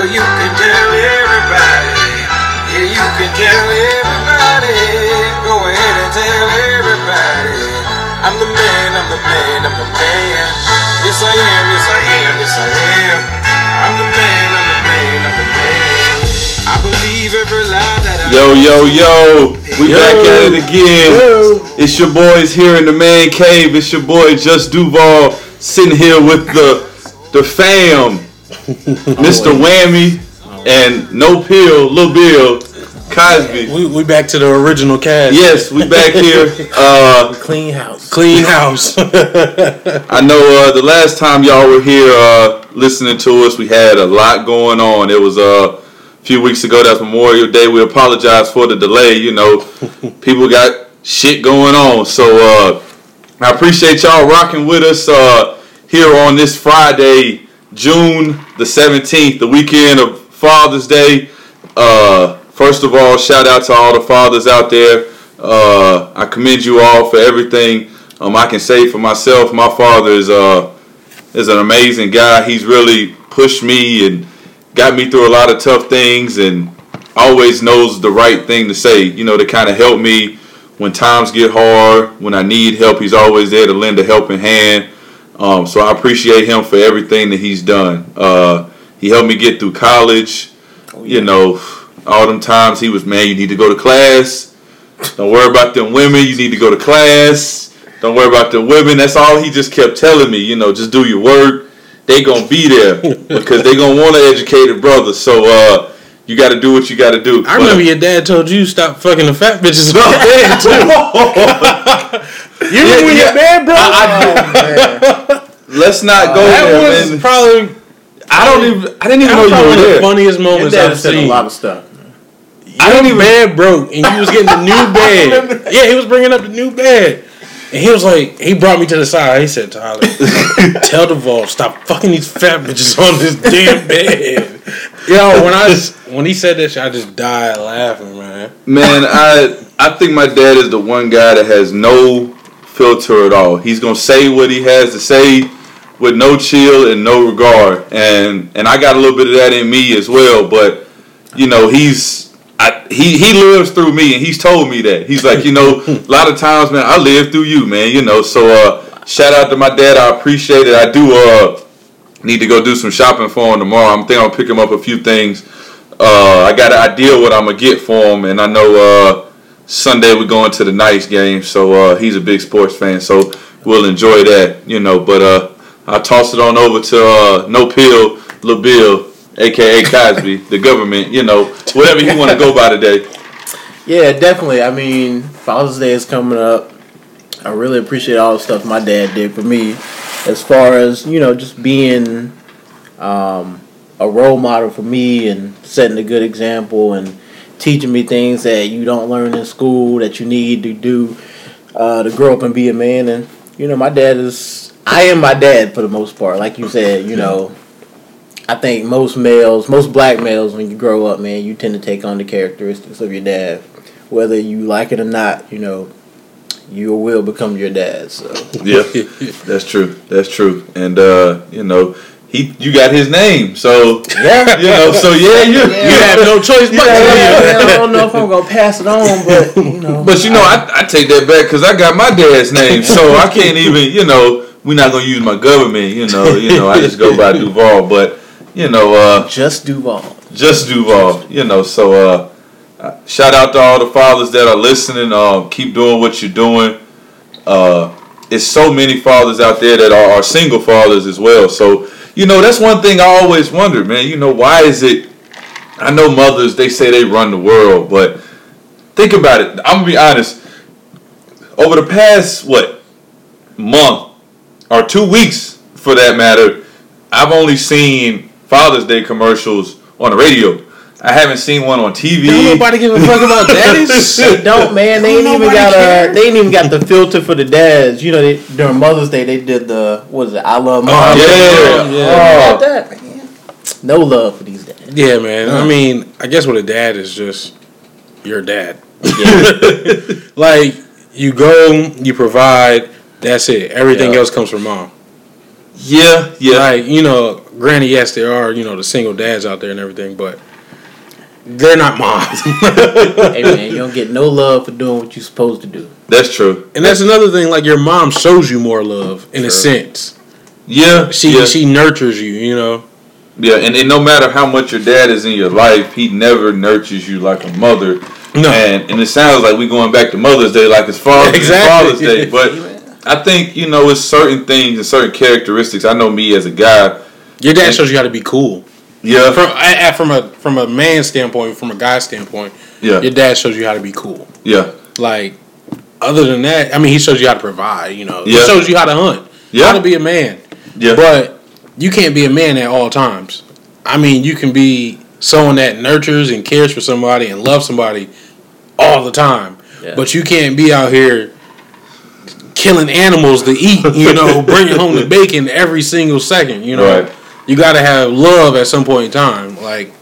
Well, you can tell everybody. Yeah, you can tell everybody. Go ahead and tell everybody. I'm the man, I'm the man, I'm the man. Yes, I am, yes, I am, yes, I am. I'm the man, I'm the man, I'm the man. I believe every lie that I Yo, yo, yo. We Yo. back at it again. Yo. It's your boys here in the man cave. It's your boy Just Duval sitting here with the the fam, Mr. Whammy and No Pill, Lil Bill, Cosby. We, we back to the original cast. Yes, we back here. Uh, Clean house. Clean house. I know uh, the last time y'all were here uh, listening to us, we had a lot going on. It was uh, a few weeks ago. That's Memorial Day. We apologize for the delay. You know, people got shit going on. So uh, I appreciate y'all rocking with us uh, here on this Friday, June the 17th, the weekend of Father's Day. Uh, first of all, shout out to all the fathers out there. Uh, I commend you all for everything. Um, I can say for myself, my father is uh, is an amazing guy. He's really pushed me and got me through a lot of tough things, and always knows the right thing to say. You know, to kind of help me when times get hard, when I need help. He's always there to lend a helping hand. Um, so I appreciate him for everything that he's done. Uh, he helped me get through college. You know, all them times he was, man, you need to go to class. Don't worry about them women. You need to go to class. Don't worry about the women. That's all he just kept telling me. You know, just do your work. They gonna be there because they gonna want an educated brother. So uh, you got to do what you got to do. I remember your dad told you stop fucking the fat bitches. No, man, you remember when yeah. your dad broke? Let's not go that there, was man. probably I don't even. I didn't even know you were one of the funniest moments dad I've said a lot of stuff. I don't even bed broke, and he was getting the new bed. Yeah, he was bringing up the new bed, and he was like, he brought me to the side. He said, "Tyler, tell the vault stop fucking these fat bitches on this damn bed." Yo, when I just, when he said that shit, I just died laughing, man. Man, I I think my dad is the one guy that has no filter at all. He's gonna say what he has to say with no chill and no regard. And and I got a little bit of that in me as well. But you know, he's I, he he lives through me, and he's told me that. He's like, you know, a lot of times, man, I live through you, man. You know, so uh, shout out to my dad. I appreciate it. I do uh need to go do some shopping for him tomorrow. I'm thinking I'll pick him up a few things. Uh, I got an idea what I'm gonna get for him, and I know uh, Sunday we're going to the Knights game, so uh, he's a big sports fan, so we'll enjoy that, you know. But uh, I'll toss it on over to uh, No Pill, Lil Bill, aka Cosby, the government, you know, whatever you want to go by today. Yeah, definitely. I mean, Father's Day is coming up. I really appreciate all the stuff my dad did for me, as far as you know, just being um, a role model for me and setting a good example and teaching me things that you don't learn in school that you need to do uh, to grow up and be a man. And you know, my dad is. I am my dad for the most part. Like you said, you know, I think most males, most black males, when you grow up, man, you tend to take on the characteristics of your dad, whether you like it or not. You know, you will become your dad. So Yeah, that's true. That's true. And uh, you know, he you got his name, so yeah, you know, so yeah, you, Yeah. You have no choice but to yeah. I don't know if I'm gonna pass it on, but you know, But you know, I, I take that back because I got my dad's name, so I can't even. You know, we're not gonna use my government. You know, you know, I just go by Duval. But you know, uh, just Duval. just Duval. You know, so uh, shout out to all the fathers that are listening. Uh, keep doing what you're doing. Uh, it's so many fathers out there that are, are single fathers as well. So you know, that's one thing I always wondered, man. You know, why is it? I know mothers they say they run the world, but think about it. I'm gonna be honest. Over the past what month or two weeks, for that matter, I've only seen Father's Day commercials on the radio. I haven't seen one on TV. Don't nobody give a fuck about daddies. They don't, man. They ain't even got a. They ain't even got the filter for the dads. You know, they, during Mother's Day, they did the what is it? I love oh, mom. yeah, Oh, yeah. about that, man. No love for these dads. Yeah, man. I uh-huh. mean, I guess what a dad is just your dad. like you go, you provide. That's it. Everything Yeah. else comes from mom. Yeah, yeah. Like you know, granted, yes, there are you know the single dads out there and everything, but they're not moms. hey man, you don't get no love for doing what you're supposed to do. That's true. and that's another thing. Like your mom shows you more love in a sense. Yeah, She yeah, she nurtures you. You know. yeah. And, and no matter how much your dad is in your life, he never nurtures you like a mother. No. And and it sounds like we going back to Mother's Day, like it's Father's, Exactly. Father's Day. But I think you know, it's certain things and certain characteristics. I know me as a guy. Your dad shows you how to be cool. Yeah, From I, I- from a from a man standpoint, from a guy standpoint, yeah, your dad shows you how to be cool. yeah, Like other than that, I mean, he shows you how to provide. You know, he shows you how to hunt, Yeah. how to be a man. yeah. But you can't be a man at all times. I mean, you can be someone that nurtures and cares for somebody and loves somebody all the time. Yeah. But you can't be out here killing animals to eat, you know, bringing home the bacon every single second, you know. Right. You got to have love at some point in time. Like,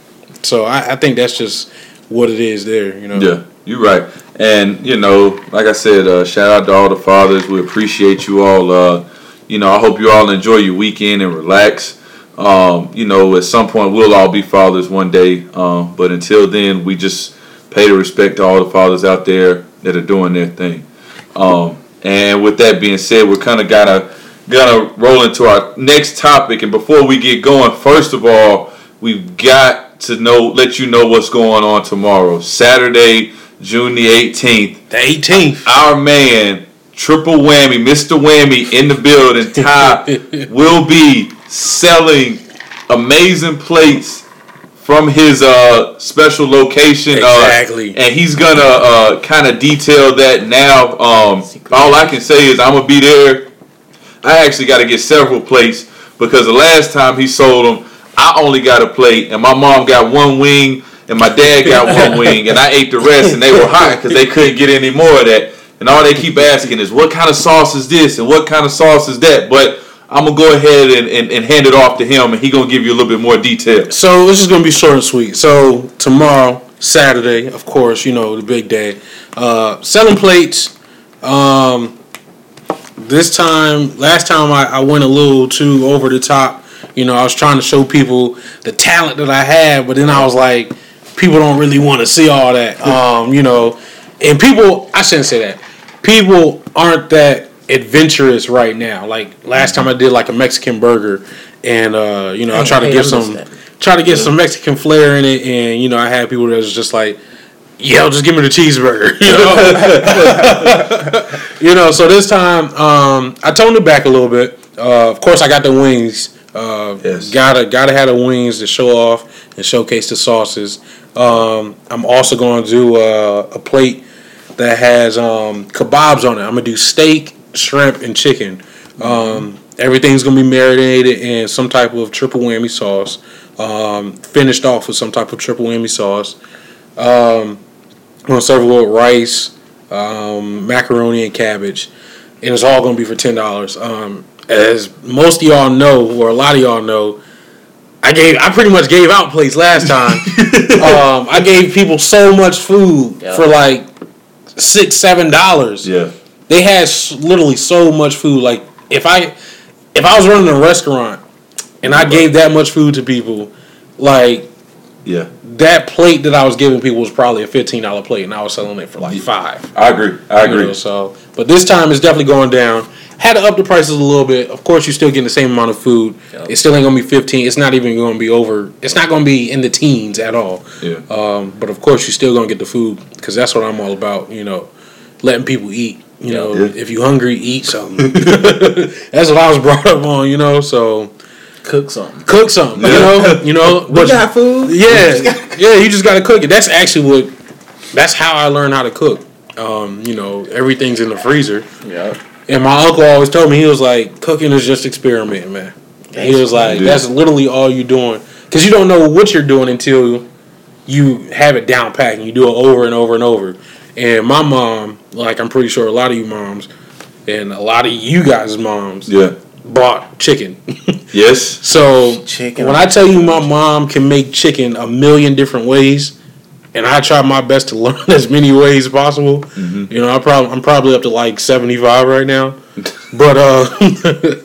so I, I think that's just what it is there, you know. Yeah, you're right. And you know, like I said, uh, shout out to all the fathers. We appreciate you all. Uh, you know, I hope you all enjoy your weekend and relax. Um, you know, at some point we'll all be fathers one day. Um, but until then, we just pay the respect to all the fathers out there that are doing their thing. Um, and with that being said, we're kind of gonna gonna roll into our next topic. And before we get going, first of all, we've got to know let you know what's going on tomorrow, Saturday, June the eighteenth. The 18th. Our man, Triple Whammy, Mr. Whammy, in the building. Ty will be selling amazing plates from his uh, special location. Exactly. Uh, and he's gonna uh, kind of detail that now. Um, all I can say is I'm gonna be there. I actually got to get several plates because the last time he sold them, I only got a plate, and my mom got one wing, and my dad got one wing, and I ate the rest, and they were hot because they couldn't get any more of that. And all they keep asking is, what kind of sauce is this, and what kind of sauce is that? But I'm gonna go ahead and, and, and hand it off to him, and he gonna give you a little bit more detail. So this is gonna be short and sweet. So tomorrow, Saturday, of course, you know the big day. Uh, selling plates. Um, this time, last time I, I went a little too over the top. You know, I was trying to show people the talent that I had, but then I was like, people don't really want to see all that. Um, you know, and people, I shouldn't say that. People aren't that adventurous right now. Like last time I did like a Mexican burger, and uh, you know, I Hey, to hey, give I some that. try to get some Mexican flair in it, and you know, I had people that was just like, "Yo, just give me the cheeseburger," you know. you know, so this time um, I toned it back a little bit. Uh, of course, I got the wings. Uh, Yes. Gotta gotta have the wings to show off and showcase the sauces. Um, I'm also going to do uh, a plate that has um, kebabs on it. I'm gonna do steak, shrimp, and chicken. Um, everything's gonna be marinated in some type of triple whammy sauce. Um, finished off with some type of triple whammy sauce. Um, I'm gonna serve it with rice, um, macaroni, and cabbage, and it's all gonna be for ten dollars. Um, as most of y'all know, or a lot of y'all know, I gave I pretty much gave out plates last time. um, I gave people so much food Yeah. for like six, seven dollars. Yeah, They had s- literally so much food. Like if I if I was running a restaurant and I gave that much food to people, like yeah, that plate that I was giving people was probably a fifteen dollar plate, and I was selling it for like five. I agree. I You know, agree. so, but this time it's definitely going down. Had to up the prices a little bit. Of course, you're still getting the same amount of food. Yep. It still ain't gonna be fifteen. It's not even gonna be over. It's not gonna be in the teens at all. Yeah, Um, but of course, you're still gonna get the food because that's what I'm all about. You know, letting people eat. You know, Yeah. if you hungry, eat something. that's what I was brought up on. You know, so Cook something. cook something. You know, you know. We but- got food. yeah, yeah. You just gotta cook it. That's actually what. That's how I learned how to cook. Um, you know, everything's in the freezer. Yeah. And my uncle always told me he was like, cooking is just experimenting, man. he was like, that's literally all you're doing, because you don't know what you're doing until you have it down pat and you do it over and over and over. And my mom, like I'm pretty sure a lot of you moms, and a lot of you guys' moms, yeah, bought chicken. yes. So Chicken. when I tell you my mom can make chicken a million different ways, and I try my best to learn as many ways as possible, Mm-hmm. you know, I probably I'm probably up to like seventy five right now. But uh,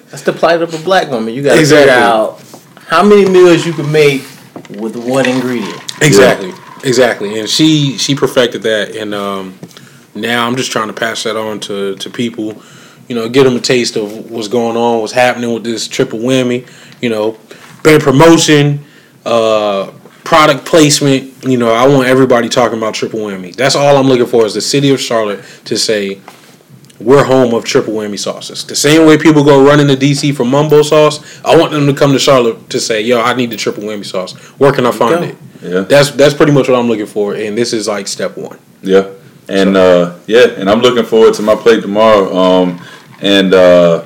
That's the plight of a black woman. You got to Exactly. figure out how many meals you can make with one ingredient. exactly, exactly, and she she perfected that, and um, now I'm just trying to pass that on to to people. You know, give them a taste of what's going on, what's happening with this triple whammy. You know, better promotion, uh, product placement. You know, I want everybody talking about triple whammy. That's all I'm looking for is the city of Charlotte to say we're home of triple whammy sauces. The same way people go running to DC for mumbo sauce, I want them to come to Charlotte to say, "Yo, I need the triple whammy sauce. Where can I find it?" Yeah. That's that's pretty much what I'm looking for, and this is like step one. Yeah, and uh, yeah, and I'm looking forward to my plate tomorrow. Um, and uh,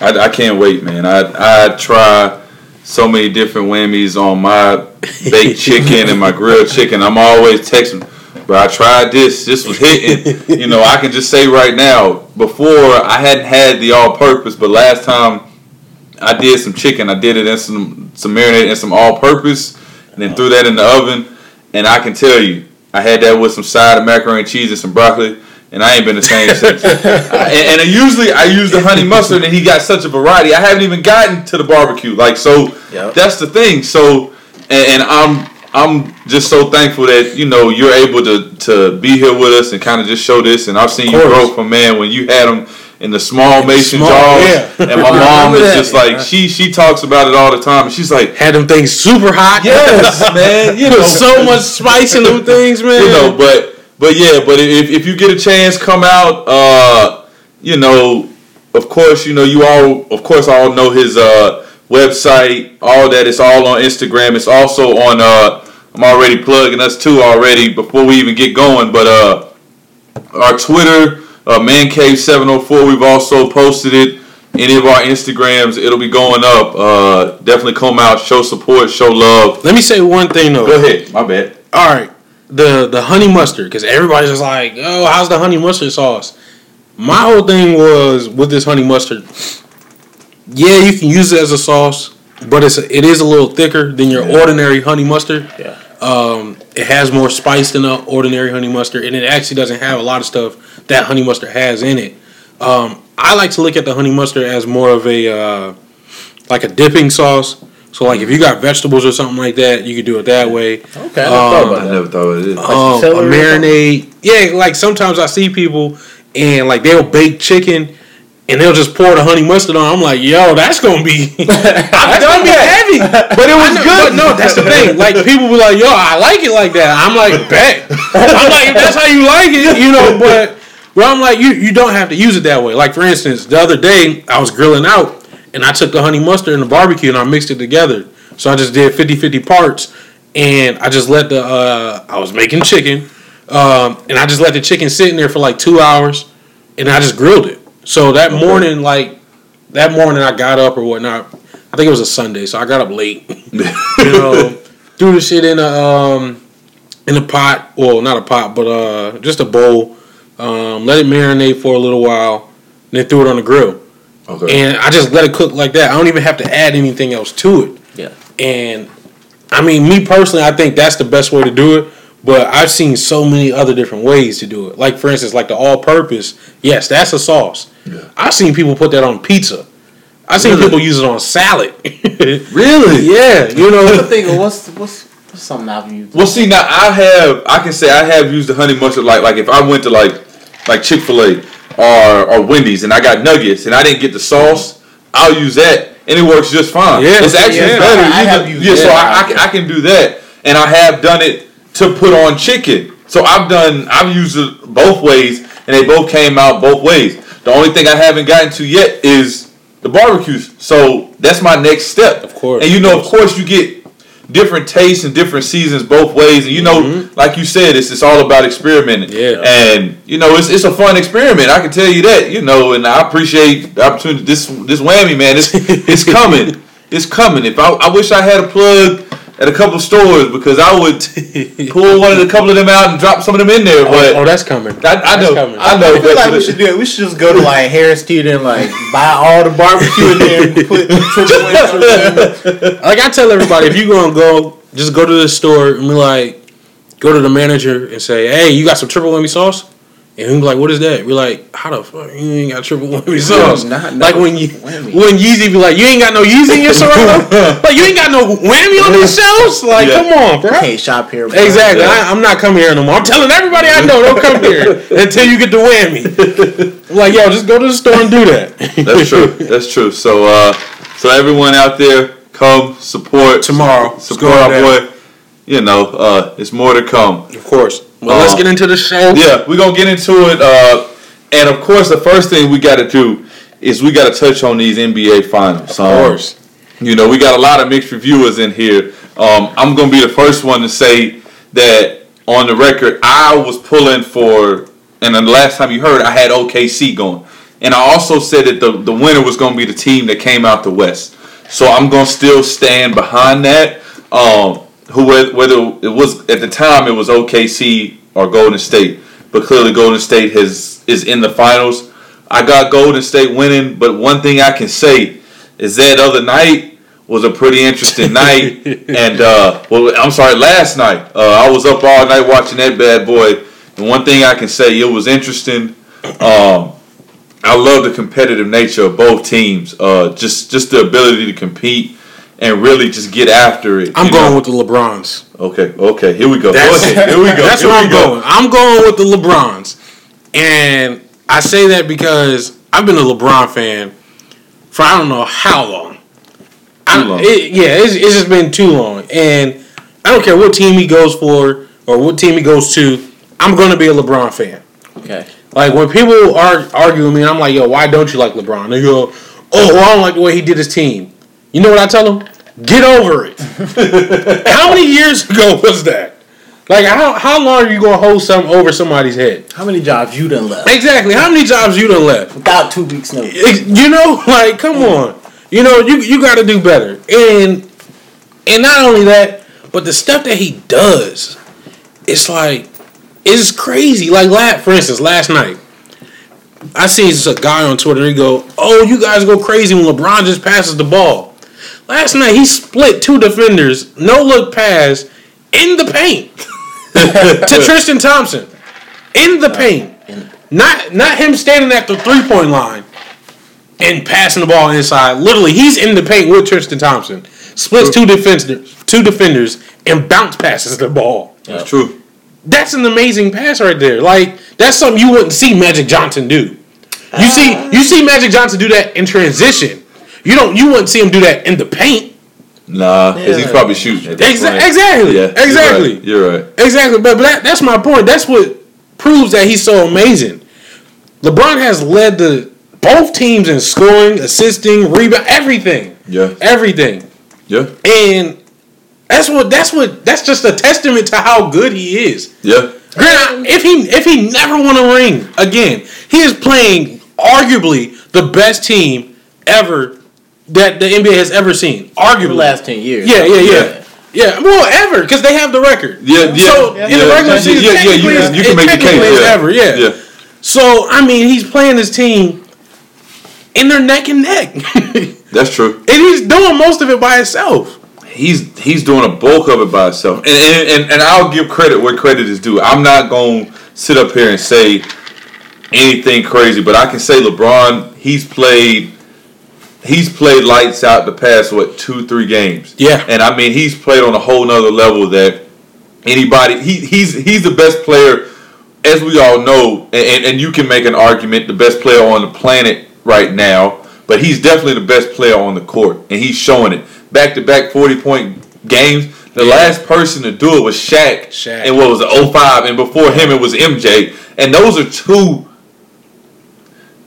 I, I can't wait, man. I I try so many different whammies on my baked chicken and my grilled chicken. I'm always texting, but I tried this. This was hitting. You know, I can just say right now. Before I hadn't had the all-purpose, but last time I did some chicken. I did it in some some marinade and some all-purpose, and then threw that in the oven. And I can tell you, I had that with some side of macaroni and cheese and some broccoli, and I ain't been the same since. I- and, and usually I use the honey mustard, and he got such a variety. I haven't even gotten to the barbecue. Like so, Yep. that's the thing. So, and, and I'm I'm just so thankful that you know you're able to to be here with us and kind of just show this. And I've seen you grow from man when you had them in the small mason small- jars, yeah. and my mom is just like she she talks about it all the time. And she's like, Had them things super hot. yes, man, you know, so much spice in them things, man. you know, but but yeah, but if, if you get a chance, come out. Uh, you know, of course, you know you all, of course, all know his uh website, all that. It's all on Instagram. It's also on. uh I'm already plugging us too already before we even get going, but uh our Twitter, uh, Man Cave Seven Hundred Four. We've also posted it. Any of our Instagrams, it'll be going up. Uh, definitely come out, show support, show love. Let me say one thing though. Go ahead. My bad. All right, the the honey mustard because everybody's just like, oh, how's the honey mustard sauce? My whole thing was with this honey mustard. Yeah, you can use it as a sauce, but it's a, it is a little thicker than your ordinary honey mustard. Yeah. Um, it has more spice than the ordinary honey mustard, and it actually doesn't have a lot of stuff that honey mustard has in it. Um, I like to look at the honey mustard as more of a uh, like a dipping sauce. So like if you got vegetables or something like that, you could do it that way. Okay. I never Um, thought I never thought of it. Um, a marinade. Yeah, like sometimes I see people and like they'll bake chicken and they'll just pour the honey mustard on. I'm like, yo, that's gonna be that's gonna be heavy. But it was good. no, that's the thing. Like people be like, yo, I like it like that. I'm like, bet. I'm like, if that's how you like it, you know, but well, I'm like, you you don't have to use it that way. Like for instance, the other day I was grilling out and I took the honey mustard and the barbecue and I mixed it together. So I just did 50-50 parts and I just let the uh, I was making chicken. Um, and I just let the chicken sit in there for like two hours, and I just grilled it. So that morning, like that morning, I got up or whatnot. I think it was a Sunday, so I got up late. you know, threw the shit in a um, in a pot. Well, not a pot, but uh, just a bowl. Um, let it marinate for a little while, and then threw it on the grill. Okay. And I just let it cook like that. I don't even have to add anything else to it. Yeah. And I mean, me personally, I think that's the best way to do it. But I've seen so many other different ways to do it. Like for instance, like the all-purpose. Yes, that's a sauce. Yeah. I've seen people put that on pizza. I've seen Really? people use it on salad. really? yeah, you I'm know. thinking, what's what's, what's something I've used? Well, see now I have I can say I have used the honey mustard like like if I went to like like Chick Fil A or or Wendy's and I got nuggets and I didn't get the sauce, I'll use that and it works just fine. Yeah. it's actually Yeah. better. I You have know- used yeah, so. I, I, can, I can do that and I have done it to put on chicken. So I've done I've used it both ways and they both came out both ways. The only thing I haven't gotten to yet is the barbecues. So that's my next step. Of course. And you know, of course, you get different tastes and different seasons both ways. And you know, mm-hmm. like you said, it's it's all about experimenting. Yeah. And you know, it's it's a fun experiment. I can tell you that. You know, and I appreciate the opportunity. This this whammy, man. It's it's coming. It's coming. If I I wish I had a plug at a couple of stores because I would pull one of the couple of them out and drop some of them in there. Oh, but oh, that's coming. I, I know, coming. I know. I feel but- like we should do it. We should just go to like Harris Teeter and like buy all the barbecue in there and put triple H. like I tell everybody, if you're gonna go, just go to the store and be like, go to the manager and say, "Hey, you got some triple whammy sauce?" And we be like, "What is that?" We're like, "How the fuck you ain't got triple whammy sauce?" not- like not when you whammy. when Yeezy be like, "You ain't got no Yeezy in your Serato? like you ain't got no whammy on these shelves? Like Yeah. come on, bro." Can't shop here. bro. Exactly. Yeah. I, I'm not coming here no more. I'm telling everybody I know don't come here until you get the whammy. I'm like, yo, just go to the store and do that. That's true. That's true. So, uh, so everyone out there, come support Tomorrow. Support go our down. boy. You know, uh, it's more to come. Of course. Well, let's Uh, get into the show. Yeah, we're gonna get into it. Uh, and of course, the first thing we got to do is we got to touch on these NBA finals. Of course. You know, we got a lot of mixed reviewers in here. Um, I'm gonna be the first one to say that on the record, I was pulling for, and then the last time you heard, I had OKC going, and I also said that the the winner was gonna be the team that came out the West. So I'm gonna still stand behind that. Um, who whether it was at the time it was OKC or Golden State, but clearly Golden State has is in the finals. I got Golden State winning, but one thing I can say is that other night was a pretty interesting night. And uh, well, I'm sorry, last night uh, I was up all night watching that bad boy. And one thing I can say, it was interesting. Um, I love the competitive nature of both teams. Uh, just just the ability to compete and really just get after it. I'm going know? with the LeBrons. Okay, okay, here we go. That's, okay, here we go. That's here where I'm go. going. I'm going with the LeBrons. And I say that because I've been a LeBron fan for I don't know how long. I, Too long. It, yeah, it's, it's just been too long. And I don't care what team he goes for or what team he goes to, I'm going to be a LeBron fan. Okay. Like when people are arguing with me, I'm like, yo, why don't you like LeBron? They go, oh, well, I don't like the way he did his team. You know what I tell them? Get over it. how many years ago was that? Like how how long are you gonna hold something over somebody's head? How many jobs you done left Exactly. How many jobs you done left? without two weeks notice? You know, like come mm. on. You know, you you got to do better. And and not only that, but the stuff that he does, it's like it's crazy. Like last, for instance, last night, I seen a guy on Twitter. He go, "Oh, you guys go crazy when LeBron just passes the ball." Last night he split two defenders, no look pass in the paint to Tristan Thompson in the paint. Not not him standing at the three point line and passing the ball inside. Literally, he's in the paint with Tristan Thompson. Splits two defenders, two defenders, and bounce passes the ball. That's true. That's an amazing pass right there. Like that's something you wouldn't see Magic Johnson do. You see, you see Magic Johnson do that in transition. You don't. You wouldn't see him do that in the paint. Nah, because he's probably shooting. at that Exa- exactly. Yeah, you're Exactly. right, You're right. Exactly, but, but that, that's my point. That's what proves that he's so amazing. LeBron has led the both teams in scoring, assisting, rebound, everything, Yeah. everything, Yeah. and that's what that's what that's just a testament to how good he is. Yeah. Granted, if he if he never won a ring again, he is playing arguably the best team ever that the NBA has ever seen. For the Arguably, last ten years. yeah, yeah, yeah. Yeah. Yeah, well, ever because they have the record. Yeah, yeah. So yeah, in the regular yeah, season, yeah, yeah, you technically can, you can make the case. Yeah. ever, yeah. yeah. So I mean, he's playing his team, and they're neck and neck, That's true. And he's doing most of it by himself. He's he's doing a bulk of it by himself, and and, and, and I'll give credit where credit is due. I'm not going to sit up here and say anything crazy, but I can say LeBron. He's played. He's played lights out the past what two three games. Yeah. and I mean he's played on a whole nother level that anybody. He he's he's the best player, as we all know, and, and, you can make an argument the best player on the planet right now. But he's definitely the best player on the court, and he's showing it. Back to back forty point games. The last person to do it was Shaq, Shaq. and what was it, 05, and before him it was MJ. And those are two.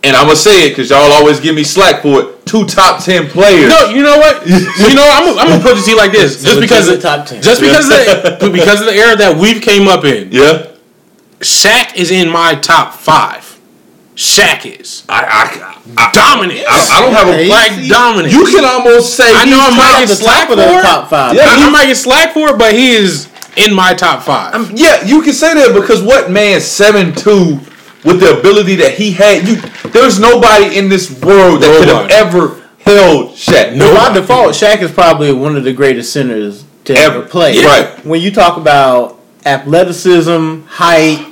And I'm gonna say it because y'all always give me slack for it. Two top ten players. No, you know what? you know, I'm, I'm gonna put it to you like this, just because the of, top ten. just because of the, because of the era that we've came up in. Yeah. Shaq is in my top five. Shaq is I, I, I, dominant. I, I don't have a like dominant. You can almost say I know I he's might top- get the slack for the it. top five. Yeah, I, I might get slack for it, but he is in my top five. Um, yeah, you can say that because what man seven two with the ability that he had, you there's nobody in this world that could have ever held Shaq. No. By default, Shaq is probably one of the greatest centers to ever, Ever. play. Yeah. Right. When you talk about athleticism, height,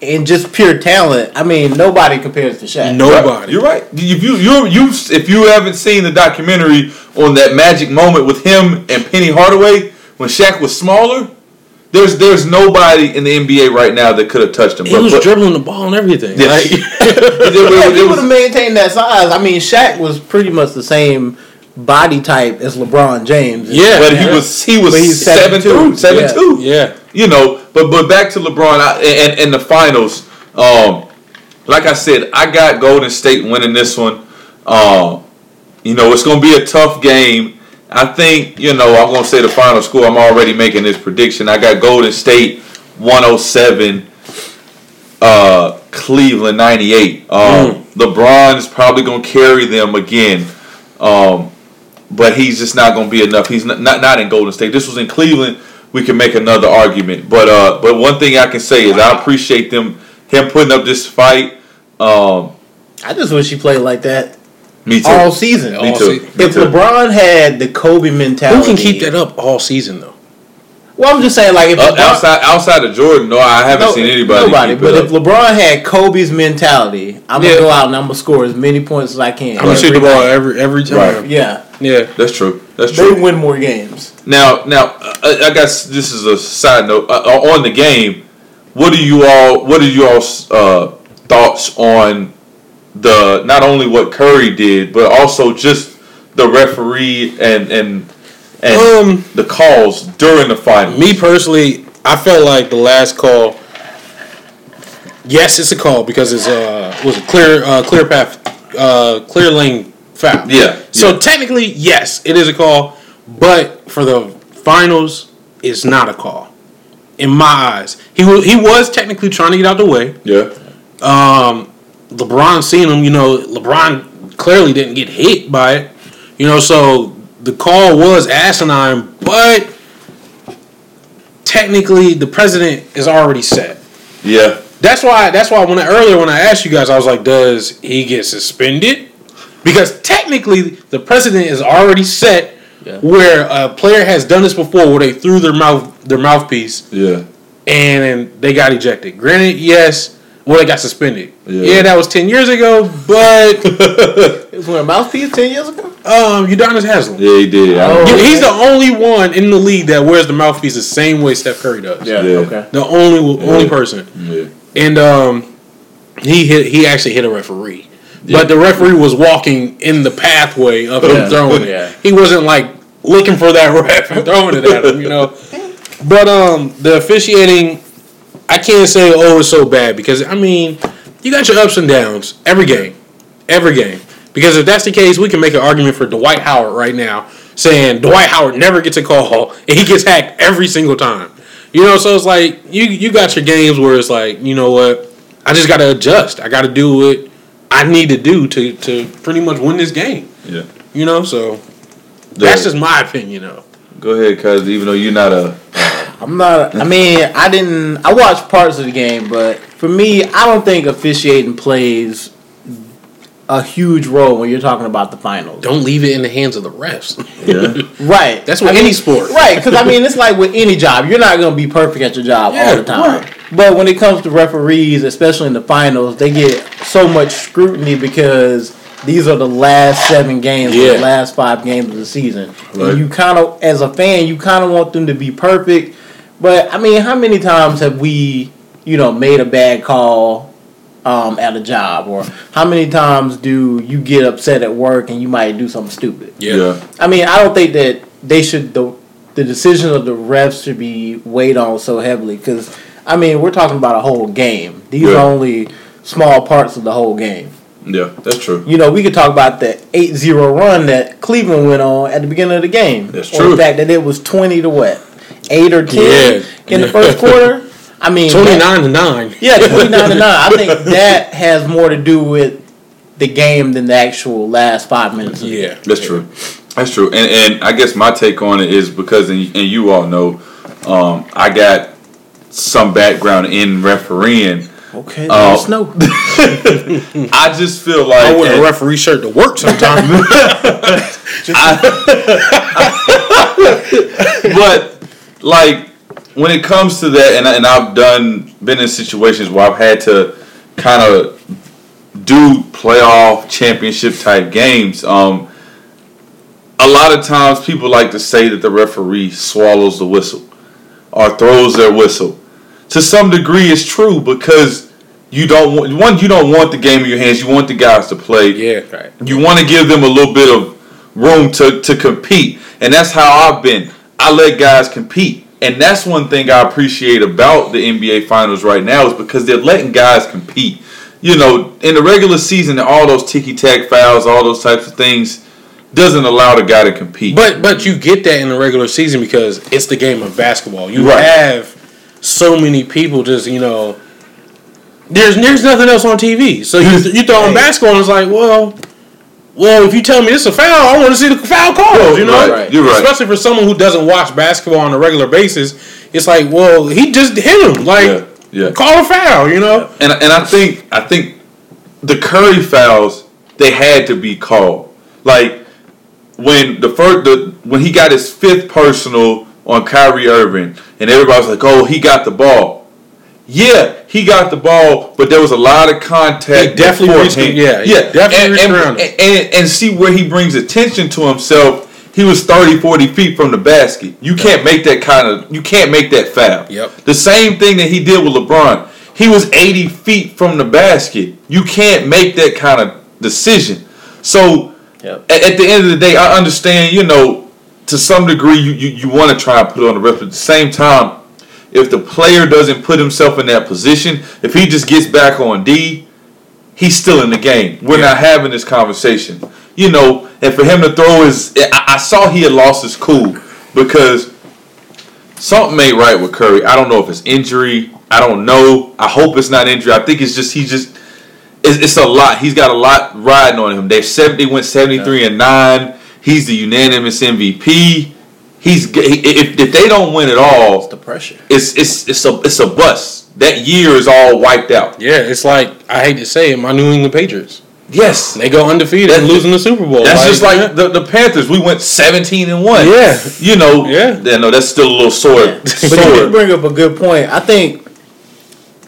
and just pure talent, I mean, nobody compares to Shaq. Nobody. You're right. If you you you if you haven't seen the documentary on that magic moment with him and Penny Hardaway when Shaq was smaller, there's there's nobody in the NBA right now that could have touched him. He But- was but- dribbling the ball and everything. Yeah. Like, it- Yeah, if he would have maintained that size. I mean, Shaq was pretty much the same body type as LeBron James. Yeah. but he was he was But he's seven 7'2". two, seven Yeah. two. yeah. you know, but but back to LeBron I, and and the finals. Um, like I said, I got Golden State winning this one. Um, you know, it's going to be a tough game. I think you know I'm going to say the final score. I'm already making this prediction. I got Golden State 107, uh, Cleveland 98. Um, LeBron is probably going to carry them again. Um, but he's just not going to be enough. He's not, not not in Golden State. This was in Cleveland. We can make another argument, but uh, but one thing I can say is I appreciate them him putting up this fight. Um, I just wish he played like that me too. all season. me all too. se- Me If too. LeBron had the Kobe mentality, Who can keep that up all season though? Well, I'm just saying, like if Uh, LeBron, outside outside of Jordan, no, I haven't no, seen anybody. nobody. keep But it if. LeBron had Kobe's mentality, I'm Yeah. gonna go out and I'm gonna score as many points as I can. I'm gonna shoot the ball every every time. Right. Yeah, Yeah. that's true. That's true. they win more games. Now, now, uh, I, I guess this is a side note uh, uh, on the game. What do you all? What are you all's uh, thoughts on the not only what Curry did, but also just the referee and and and Um, the calls during the final? Me personally, I felt like the last call. Yes, it's a call because it's uh was a clear uh clear path uh clear lane foul. Yeah. So yeah. technically, yes, it is a call, but for the finals, it's not a call. In my eyes, he was he was technically trying to get out the way. yeah, Um, LeBron seen him. You know, LeBron clearly didn't get hit by it. You know, so the call was asinine, but technically the president is already set. yeah, That's why. That's why when I, earlier when I asked you guys, I was like, does he get suspended? Because technically the president is already set. Yeah. Where a player has done this before, where they threw their mouth their mouthpiece yeah, and they got ejected. Granted, yes, well they got suspended. Yeah. Yeah, that was ten years ago, but It was when a mouthpiece ten years ago. um, Udonis Haslem. yeah. He did. Oh. remember. He's the only one in the league that wears the mouthpiece the same way Steph Curry does. Yeah. Okay. The only only Yeah. person. Yeah. And um, he hit. He actually hit a referee, Yeah. but the referee was walking in the pathway of him Yeah. throwing it. Yeah. He wasn't like looking for that ref and throwing it at him, you know. But um, the officiating, I can't say oh it's so bad because I mean, you got your ups and downs every game, every game. Because if that's the case, we can make an argument for Dwight Howard right now, saying Dwight Howard never gets a call and he gets hacked every single time. You know, so it's like you you got your games where it's like, you know what, I just got to adjust. I got to do what I need to do to to pretty much win this game. yeah. You know, so that's just my opinion, though. Go ahead, cuz even though you're not a uh, I'm not. I mean, I didn't. I watched parts of the game, but for me, I don't think officiating plays a huge role when you're talking about the finals. Don't leave it in the hands of the refs. yeah, Right. That's with I mean, any sport. Right. Because I mean, it's like with any job, you're not going to be perfect at your job Yeah, all the time. right. But when it comes to referees, especially in the finals, they get so much scrutiny because these are the last seven games, or the last five games of the season, Right. and you kind of, as a fan, you kind of want them to be perfect. But I mean, how many times have we, you know, made a bad call? Um, at a job, or how many times do you get upset at work and you might do something stupid? yeah, I mean, I don't think that they should the the decision of the refs should be weighed on so heavily because I mean we're talking about a whole game. These Yeah. are only small parts of the whole game. yeah. That's true. You know, we could talk about the 8-0 run that Cleveland went on at the beginning of the game. That's Or true. the fact that it was twenty to what, eight or ten Yeah. in the first quarter. I mean, twenty nine to nine. yeah, twenty nine to nine. I think that has more to do with the game than the actual last five minutes. Yeah. That's true. That's true. And and I guess my take on it is because and, and you all know, um, I got some background in refereeing. Okay, Oh. let us know. I just feel like I wear a referee shirt to work sometimes. but like when it comes to that, and, and I've done been in situations where I've had to kind of do playoff championship type games. Um, a lot of times people like to say that the referee swallows the whistle or throws their whistle. To some degree, it's true because you don't want one. You don't want the game in your hands. You want the guys to play. Yeah. Right. You want to give them a little bit of room to, to compete. And that's how I've been. I let guys compete. And that's one thing I appreciate about the NBA Finals right now is because they're letting guys compete. You know, in the regular season, all those ticky tack fouls, all those types of things, doesn't allow the guy to compete. But but you get that in the regular season because it's the game of basketball. You Right. have so many people just you know. There's there's nothing else on TV, so you you throw on basketball and it's like, well, well, if you tell me this is a foul, I want to see the foul calls. You know, Right, Right. You're right. especially for someone who doesn't watch basketball on a regular basis, it's like, well, he just hit him. Like, Yeah, yeah. call a foul. You know, And and I think I think the Curry fouls they had to be called. Like when the first the when he got his fifth personal on Kyrie Irving, and everybody was like, "Oh, he got the ball." Yeah, he got the ball, but there was a lot of contact. He definitely reached him- yeah, yeah, definitely and, reached and, around him. and, and, and see where he brings attention to himself. He was 30, 40 feet from the basket. You can't make that kind of. You can't make that foul. Yep. The same thing that he did with LeBron. He was 80 feet from the basket. You can't make that kind of decision. So Yep. at, at the end of the day, I understand, you know, to some degree you, you, you want to try and put on the ref. But at the same time, if the player doesn't put himself in that position, if he just gets back on D, he's still in the game. We're Yeah. not having this conversation. You know, and for him to throw his I, I saw he had lost his cool because something ain't right with Curry. I don't know if it's injury. I don't know. I hope it's not injury. I think it's just he just it's, it's a lot. He's got a lot riding on him. They seventy went seventy three and nine. He's the unanimous MVP. He's if, if they don't win at all, The pressure. it's it's it's a it's a bust. That year is all wiped out. yeah, it's like I hate to say it, my New England Patriots. Yes, They go undefeated and That's- losing the Super Bowl. that's just like yeah. the, the Panthers. We went seventeen and one. Yeah. you know. Yeah. yeah. No, that's still a little sore. But you did bring up a good point. I think,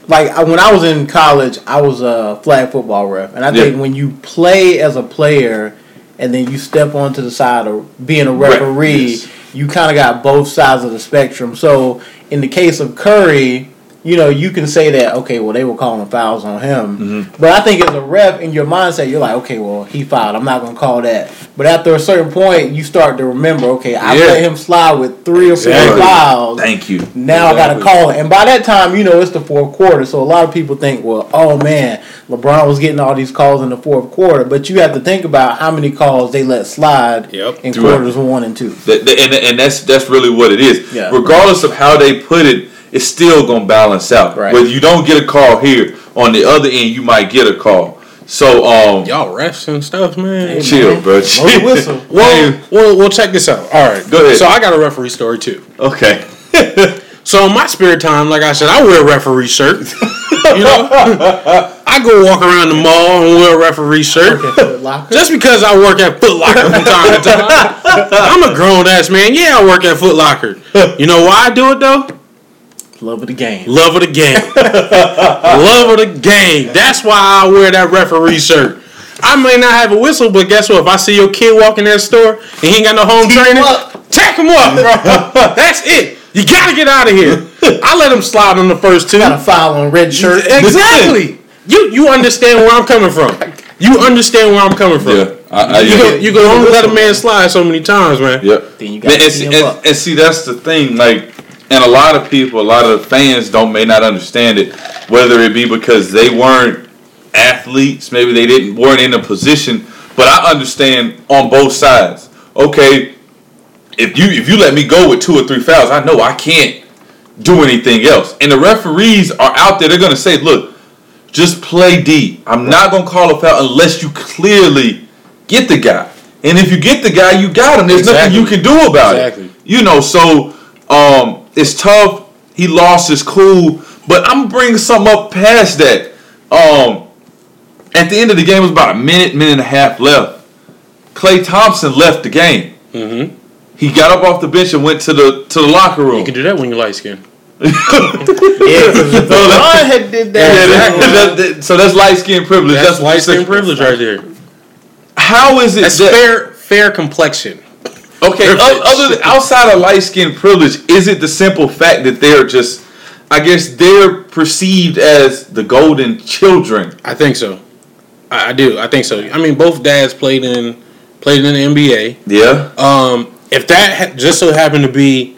like when I was in college, I was a flag football ref, and I think Yeah. when you play as a player, and then you step onto the side of being a Right, referee, yes. You kind of got both sides of the spectrum. So in the case of Curry. You know, you can say that okay. Well, they were calling fouls on him, Mm-hmm. but I think as a ref, in your mindset, you're like, okay, well, he fouled. I'm not gonna call that. But after a certain point, you start to remember, okay, I Yeah. let him slide with three or four Exactly. fouls. Thank you. Now I got to call it. And by that time, you know, it's the fourth quarter. So a lot of people think, well, oh man, LeBron was getting all these calls in the fourth quarter. But you have to think about how many calls they let slide Yep. in Throughout. quarters one and two. That, that- and, and that's that's really what it is. Yeah. Regardless of how they put it, it's still gonna balance out. Right. Whether you don't get a call here, on the other end you might get a call. So um, y'all refs and stuff, man. Chill, man. bro. Blow the Chill. whistle. Well, well, well, check this out. All right, Go ahead. So I got a referee story too. Okay. So in my spare time, like I said, I wear a referee shirt. you know, I go walk around the mall and wear a referee shirt. Okay, Foot Locker. Just because I work at Foot Locker from time to time, I'm a grown ass man. Yeah, I work at Foot Locker. You know why I do it though? Love of the game. Love of the game. Love of the game. That's why I wear that referee shirt. I may not have a whistle, but guess what? If I see your kid walking in that store and he ain't got no home Tee training, up. tack him up, bro. That's it. You gotta get out of here. I let him slide on the first two. Got a foul on red shirt. Exactly. You you understand where I'm coming from. You understand where I'm coming from. Yeah. I, I, You yeah. can, you can only let a man slide so many times, man. Yep. Then you got and, to see, him and, up. and see, that's the thing. Like, and a lot of people, a lot of fans don't may not understand it. Whether it be because they weren't athletes, maybe they didn't weren't in a position. But I understand on both sides. Okay, if you if you let me go with two or three fouls, I know I can't do anything else. And the referees are out there. They're gonna say, look, just play D. I'm not gonna call a foul unless you clearly get the guy. And if you get the guy, you got him. There's Exactly. nothing you can do about Exactly. it. You know, so um, it's tough. He lost his cool, but I'm bringing something up past that. Um, at the end of the game, it was about a minute, minute and a half left. Klay Thompson left the game. Mm-hmm. He got up off the bench and went to the to the locker room. You can do that when you're light skinned. Yeah, because if LeBron had did Yeah, that, that- that- that- so that's light skin privilege. That's That's, light skin privilege right there. How is it That's that, fair fair complexion. Okay, other than, outside of light skin privilege, is it the simple fact that they're just, I guess they're perceived as the golden children? I think so. I, I do. I think so. I mean, both dads played in played in the NBA. Yeah. Um, if that ha- just so happened to be,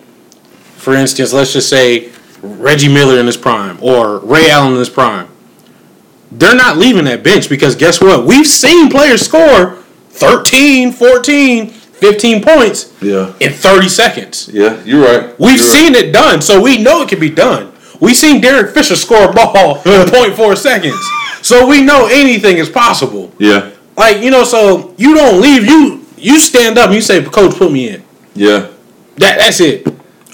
for instance, let's just say Reggie Miller in his prime or Ray Allen in his prime, they're not leaving that bench because guess what? We've seen players score 13, 14, 15 points Yeah. in 30 seconds. Yeah, you're right. We've You're seen it done, so we know it can be done. We've seen Derek Fisher score a ball in 0.4 seconds. So we know anything is possible. Yeah. Like, you know, so you don't leave, you you stand up and you say, Coach, put me in. Yeah. That that's it.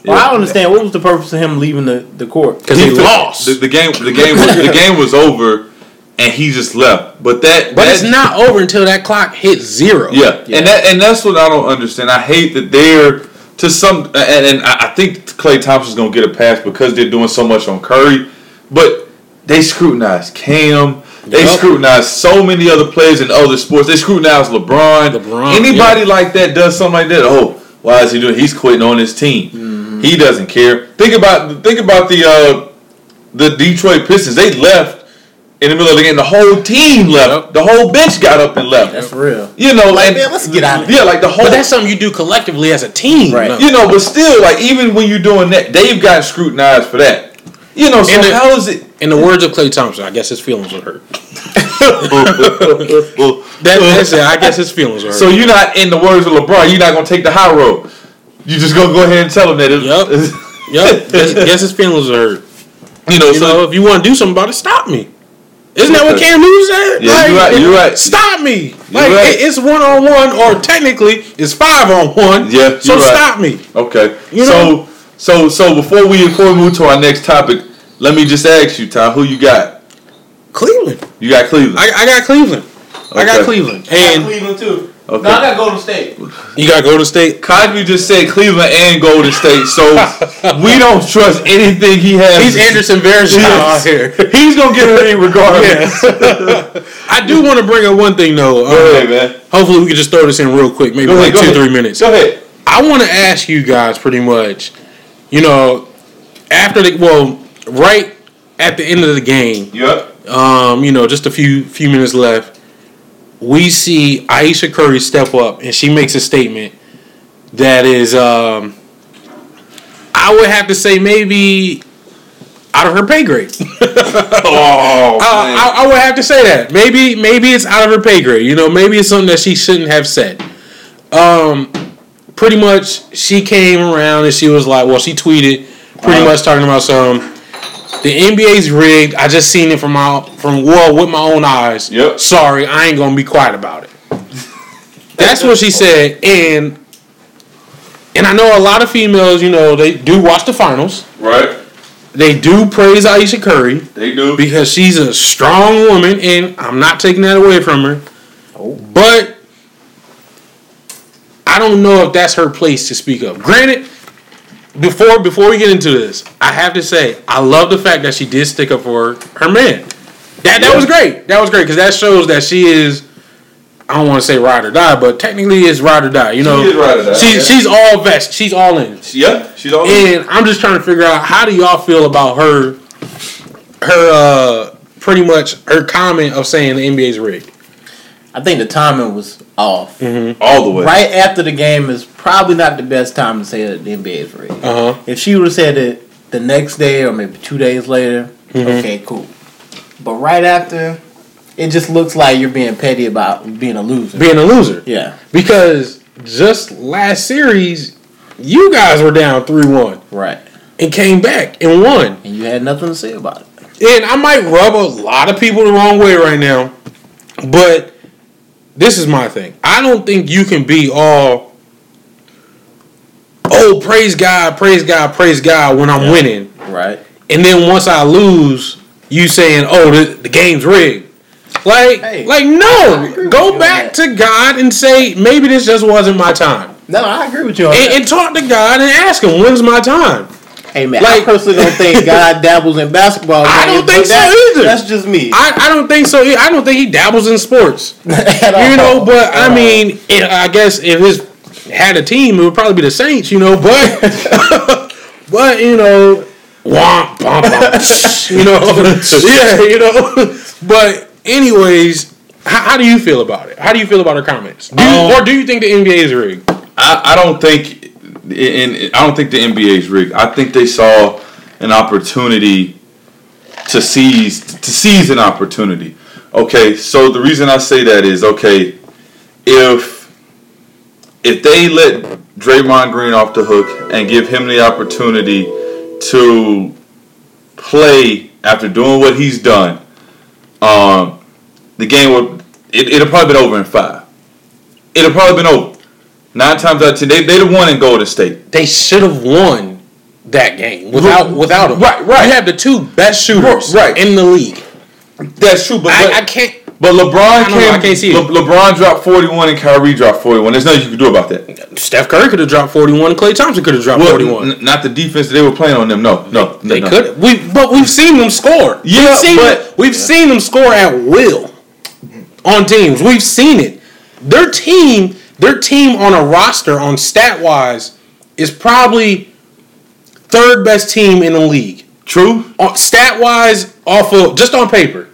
well, I don't understand what was the purpose of him leaving the, the court. Because he fi- lost. The, the game. The game. Was, the game was over, and he just left. But that. but that, it's not over until that clock hits zero. Yeah. Yeah. and that and that's what I don't understand. I hate that they're to some and, and I I think Klay Thompson's gonna get a pass because they're doing so much on Curry, but they scrutinize Cam. They Yup. scrutinize so many other players in other sports. They scrutinize LeBron. LeBron, Anybody yeah. like that does something like that. Oh, why is he doing? He's quitting on his team. Mm-hmm. He doesn't care. Think about think about the uh, the Detroit Pistons. They left in the middle of the game. The whole team left. Yup. The whole bench got up and left. That's real. You know, Like, and man, let's get out of Yeah, like the whole. But that's something you do collectively as a team. Right. no. you know, but still, like even when you're doing that, they've gotten scrutinized for that. You know, so And the- how is it? In the words of Klay Thompson, I guess his feelings were hurt. That, that's it. I guess his feelings were hurt. So you're not, in the words of LeBron, you're not gonna take the high road. You just gonna go ahead and tell him that. It, yep. Yep. guess, guess his feelings were hurt. you know, You so know, if you want to do something about it, stop me. Isn't that what Okay. Cam Newton said? Yeah, you're right, you're right. Stop me. Like right. it- it's one on one, or technically it's five on one. Yeah, So you're right. stop me. okay. You know- so so so before we before we move to our next topic, let me just ask you, Ty, who you got? Cleveland. You got Cleveland. I, I got Cleveland. I got Okay. Cleveland. And Cleveland too. Okay. No, I got Golden State. you got Golden State. Cosby just said Cleveland and Golden State, so we don't trust anything he has. He's Anderson Varejao out here. He's gonna get a ring regardless. I do want to bring up one thing though. Go ahead, man. Hopefully we can just throw this in real quick, maybe like two, ahead. three minutes. Go ahead. I want to ask you guys pretty much, you know, after the well, right at the end of the game, Yep. um, you know, just a few few minutes left, we see Ayesha Curry step up and she makes a statement that is, um, I would have to say maybe out of her pay grade. Oh, Uh, I, I would have to say that maybe maybe it's out of her pay grade. You know, maybe it's something that she shouldn't have said. Um, pretty much, she came around and she was like, well, she tweeted pretty Uh-huh. much talking about some. The NBA's rigged. I just seen it from my from well with my own eyes. Yep. Sorry, I ain't gonna be quiet about it. That's what she said, and and I know a lot of females. You know, they do watch the finals. right. They do praise Ayesha Curry They do. because she's a strong woman, and I'm not taking that away from her. Oh. But I don't know if that's her place to speak up. Granted, before before we get into this, I have to say I love the fact that she did stick up for her man. That that Yeah. was great. That was great because that shows that she is. I don't want to say ride or die, but technically it's ride or die. You know, is ride or die, She, yeah. she's all vest. She's all in. yeah, she's all. In. And I'm just trying to figure out how do y'all feel about her, her uh, pretty much her comment of saying the NBA's rigged. I think the timing was off. all the way. Right after the game is probably not the best time to say that the NBA is rigged. Uh huh. If she would have said it the next day or maybe two days later, okay, cool. But right after, it just looks like you're being petty about being a loser. Being a loser yeah, because just last series, you guys were down three one right. and came back and won. And you had nothing to say about it. And I might rub a lot of people the wrong way right now, but this is my thing. I don't think you can be all, oh, praise God, praise God, praise God when I'm Yeah. winning. Right. And then once I lose, you saying, "Oh, the, the game's rigged." Like, Hey, like no. Go back to God and say, maybe this just wasn't my time, No, I agree with you on and, that. and talk to God and ask Him, "When's my time?" Hey man, Like- I personally don't think God dabbles in basketball. I don't think so that- either. That's just me. I, I don't think so. I don't think he dabbles in sports. At all. You know, but At I all. mean, it, I guess if his had a team, it would probably be the Saints. You know, but but you know, womp womp womp. you know, yeah, you know. But anyways, how, how do you feel about it? How do you feel about her comments? Do you, Um, or do you think the NBA is rigged? I, I don't think in I don't think the NBA is rigged. I think they saw an opportunity to seize to seize an opportunity. Okay, so the reason I say that is okay, if if they let Draymond Green off the hook and give him the opportunity to play after doing what he's done, um, the game would it, it'll probably been over in five. It'll probably been over. Nine times out of ten, they they'd have won in Golden State. They should have won that game without without him. Right, right. You have the two best shooters Right. in the league. That's true, but I, I can't. but LeBron I don't know, came. I can't see it. Le- LeBron dropped forty one and Kyrie dropped forty one. There's nothing you can do about that. Steph Curry could have dropped forty one. Klay Thompson could have dropped Well, forty one. n- not the defense that they were playing on them. No, no, They no. could. We but we've seen them score. Yeah, we've seen, but- we've seen them score at will on teams. We've seen it. Their team, their team on a roster on stat wise is probably third best team in the league. True. Uh, on, stat wise, off of just on paper,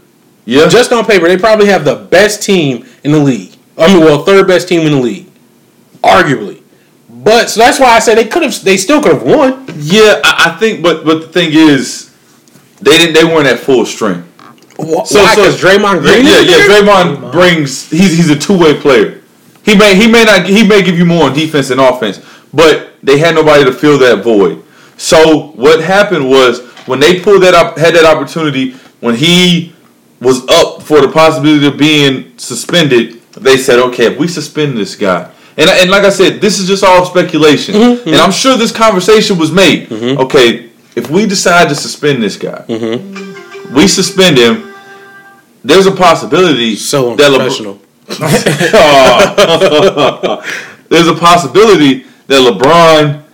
Yeah. just on paper, they probably have the best team in the league. I mean, well, third best team in the league, arguably. But so that's why I say they could have. They still could have won. yeah. I, I think, but but the thing is, they didn't. They weren't at full strength. Why? So- so- Because Draymond Yeah, Green. yeah, is yeah. there? Draymond brings. He's he's a two way player. He may he may not he may give you more on defense and offense, but they had nobody to fill that void. So what happened was when they pulled that up, had that opportunity when he was up for the possibility of being suspended. They said, okay, if we suspend this guy, and and like I said, this is just all speculation, Mm-hmm, and I'm sure this conversation was made. Okay, if we decide to suspend this guy, Mm-hmm. we suspend him. There's a possibility So that LeBron- unprofessional. there's a possibility that LeBron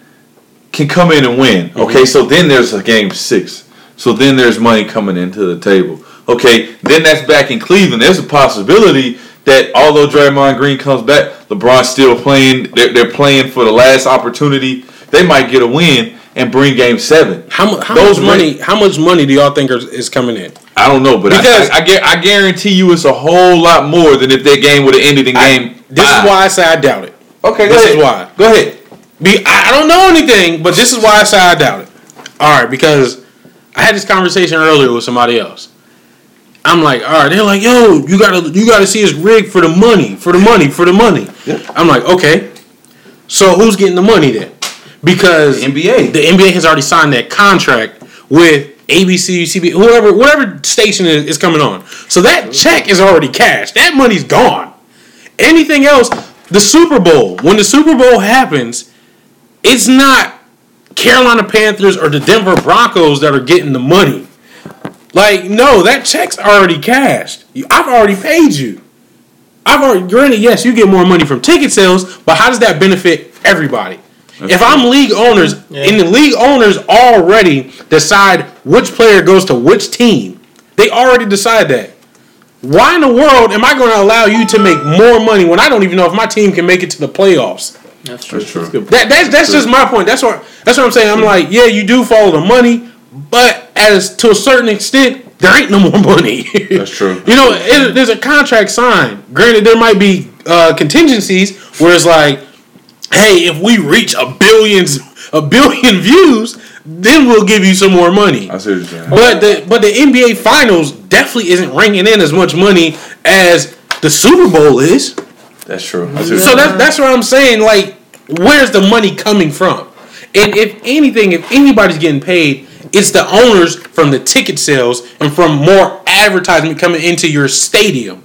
can come in and win. Mm-hmm. Okay, so then there's a game six. So then there's money coming into the table. Okay, then that's back in Cleveland. There's a possibility that although Draymond Green comes back, LeBron's still playing. They're, they're playing for the last opportunity. They might get a win and bring game seven. How, mu- how Those much money? How much money do y'all think is, is coming in? I don't know, but Because- I, I, I, I guarantee you it's a whole lot more than if that game would have ended in game. This five. is why I say I doubt it. Okay, go This ahead. is why. Go ahead. Be, I I don't know anything, but this is why I say I doubt it. All right, because I had this conversation earlier with somebody else. I'm like, all right, they're like, yo, you gotta, you gotta see his rig for the money, for the money, for the money. I'm like, okay, so who's getting the money then? Because The NBA. the NBA has already signed that contract with ABC, CB, whoever, whatever station is, is coming on. So that check is already cashed. That money's gone. Anything else, the Super Bowl. When the Super Bowl happens, it's not Carolina Panthers or the Denver Broncos that are getting the money. Like, no, that check's already cashed. I've already paid you. I've already granted, yes, you get more money from ticket sales, but how does that benefit everybody? If I'm league owners, and the league owners already decide which player goes to which team, they already decide that. Why in the world am I going to allow you to make more money when I don't even know if my team can make it to the playoffs? That's true. That's true. good. That, that's that's just my point. That's what that's what I'm saying. I'm like, yeah, you do follow the money, but as to a certain extent, there ain't no more money. That's true. you know, it, there's a contract signed. Granted, there might be uh, contingencies where it's like, hey, if we reach a billions a billion views, then we'll give you some more money. I see what you're saying. But the but the NBA Finals definitely isn't ringing in as much money as the Super Bowl is. That's true. See So that's that's what I'm saying. Like, where's the money coming from? And if anything, if anybody's getting paid, it's the owners from the ticket sales and from more advertisement coming into your stadium.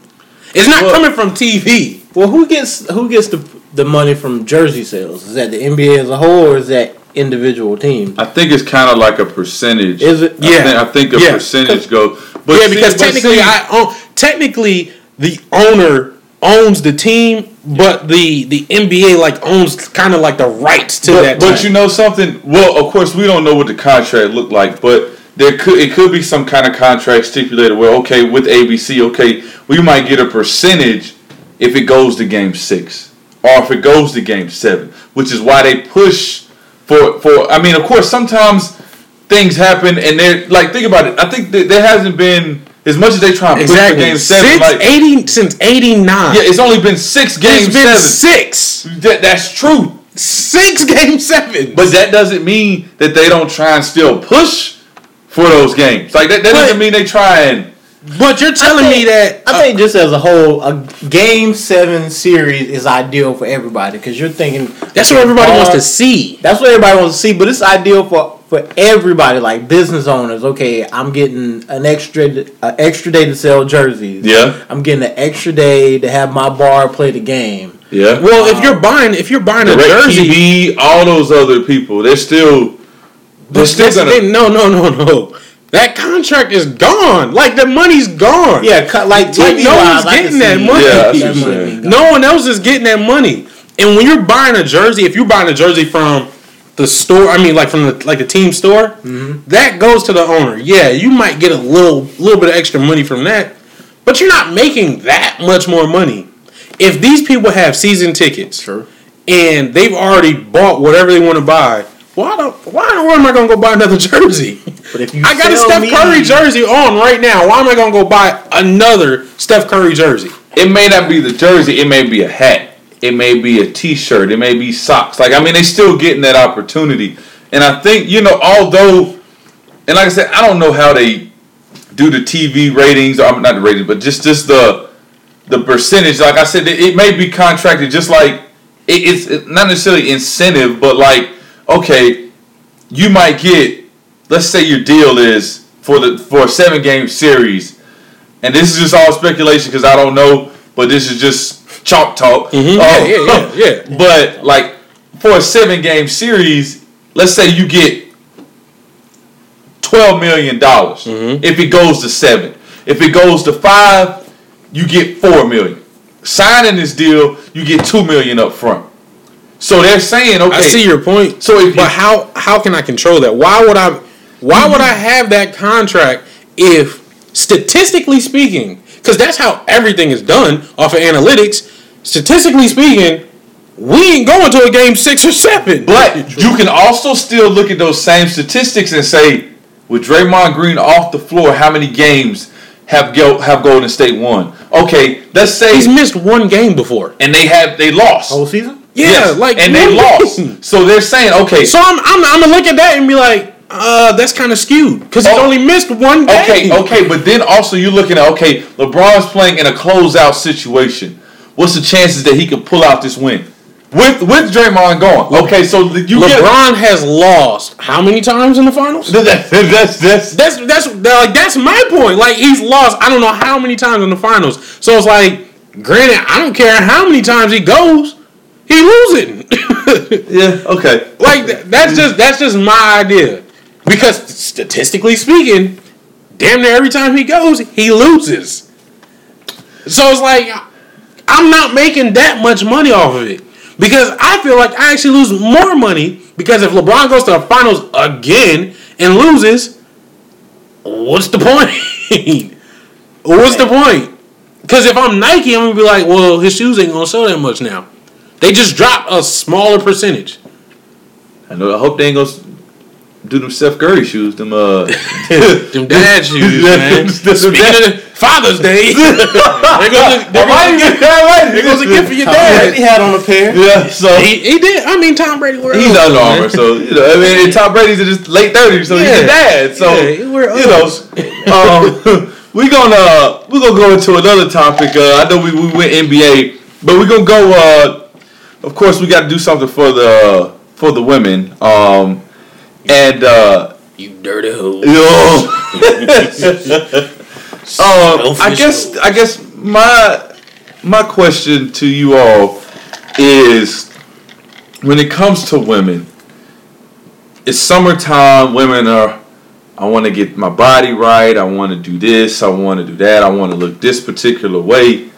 It's not Well- coming from TV. Well, who gets who gets the the money from jersey sales? Is that the NBA as a whole, or is that individual teams? I think it's kind of like a percentage. Is it? I Yeah. think, I think a Yeah. percentage goes. But yeah, see- because but technically, see- I own. Technically, the owner owns the team, but the the NBA like owns kind of like the rights to But, that. but team. you know something? Well, of course, we don't know what the contract looked like, but there could it could be some kind of contract stipulated where okay, with ABC, okay, we might get a percentage if it goes to game six or if it goes to game seven, which is why they push for for. I mean, of course, sometimes things happen and they're like think about it. I think that there hasn't been as much as they try and push for exactly game seven. since like, eighty since eighty nine. yeah, it's only been six game it's been seven. six That, that's true. six game seven. But that doesn't mean that they don't try and still push for those games. Like that, that But- doesn't mean they try and. But you're telling think- me that I think just as a whole, a game seven series is ideal for everybody because you're thinking that's what everybody wants to uh, see. That's what everybody wants to see, but it's ideal for for everybody, like business owners. Okay, I'm getting an extra an extra day to sell jerseys. Yeah. I'm getting an extra day to have my bar play the game. Yeah. Well, if you're buying if you're buying a jersey, TV, all those other people, they're still. They're still gonna. thing. no no no no. That contract is gone. Like the money's gone. Yeah, cut like TV Like, no wise, one's I can getting that money. Yeah, that money saying. being gone. No one else is getting that money. And when you're buying a jersey, if you're buying a jersey from the store, I mean, like from the like the team store, Mm-hmm. that goes to the owner. Yeah, you might get a little little bit of extra money from that, but you're not making that much more money. If these people have season tickets, Sure. and they've already bought whatever they want to buy, why don't why in the world am I gonna go buy another jersey? But if you I got a sell Steph me- Curry jersey on right now. Why am I gonna go buy another Steph Curry jersey? It may not be the jersey. It may be a hat. It may be a T-shirt. It may be socks. Like I mean, they still getting that opportunity. And I think you know, although, and like I said, I don't know how they do the TV ratings. Or not the ratings, but just just the the percentage. Like I said, it, it may be contracted just like it, it's it's not necessarily incentive, but like okay, you might get. Let's say your deal is for the for a seven game series, and this is just all speculation because I don't know, but this is just chalk talk. Mhm. Oh, Yeah, yeah, yeah, yeah. But like for a seven game series, let's say you get twelve million dollars Mm-hmm. if it goes to seven. If it goes to five, you get four million. Signing this deal, you get two million up front. So they're saying, okay, I see your point. So if but how how can I control that? Why would I why would I have that contract if statistically speaking, because that's how everything is done off of analytics, statistically speaking, we ain't going to a game six or seven. But you can also still look at those same statistics and say, with Draymond Green off the floor, how many games have have Golden State won? Okay, let's say, he's missed one game before. and they have they lost. whole season. Yeah, Yes, like and they lost. So they're saying, okay, So I'm I'm, I'm gonna look at that and be like, uh, that's kind of skewed because Oh. only missed one game. okay, okay, but then also you're looking at okay, LeBron's playing in a closeout situation. What's the chances that he could pull out this win with with Draymond gone? Okay, so you get LeBron has lost how many times in the finals? that's that's that's That's that's like that's my point. Like he's lost I don't know how many times in the finals. So it's like, granted, I don't care how many times he goes, he losing. yeah okay. like that's just that's just my idea. Because statistically speaking, damn near every time he goes, he loses. So it's like I'm not making that much money off of it. Because I feel like I actually lose more money because if LeBron goes to the finals again and loses, what's the point? what's the point? Because if I'm Nike, I'm gonna be like, well, his shoes ain't gonna sell that much now. They just dropped a smaller percentage. I know. I hope they ain't gonna do them Steph Curry shoes. Them uh, Them dad shoes, man. Speaking of Father's Day, there goes a, there goes a gift, there goes a gift for your Tom Brady dad. had on a pair. Yeah, so He, he did. I mean, Tom Brady wore he's Uggs, Under. Armour, so you know. I mean, and Tom Brady's in his late thirties, so he's a dad. So Yeah, he wear you know, um, we gonna we gonna go into another topic. Uh, I know we, we went NBA, but we're gonna go. Uh, of course, we got to do something for the for the women. Um, and uh, You dirty hoe. um, I guess. I guess my my question to you all is when it comes to women, it's summertime. Women are, I want to get my body right. I want to do this. I want to do that. I want to look this particular way.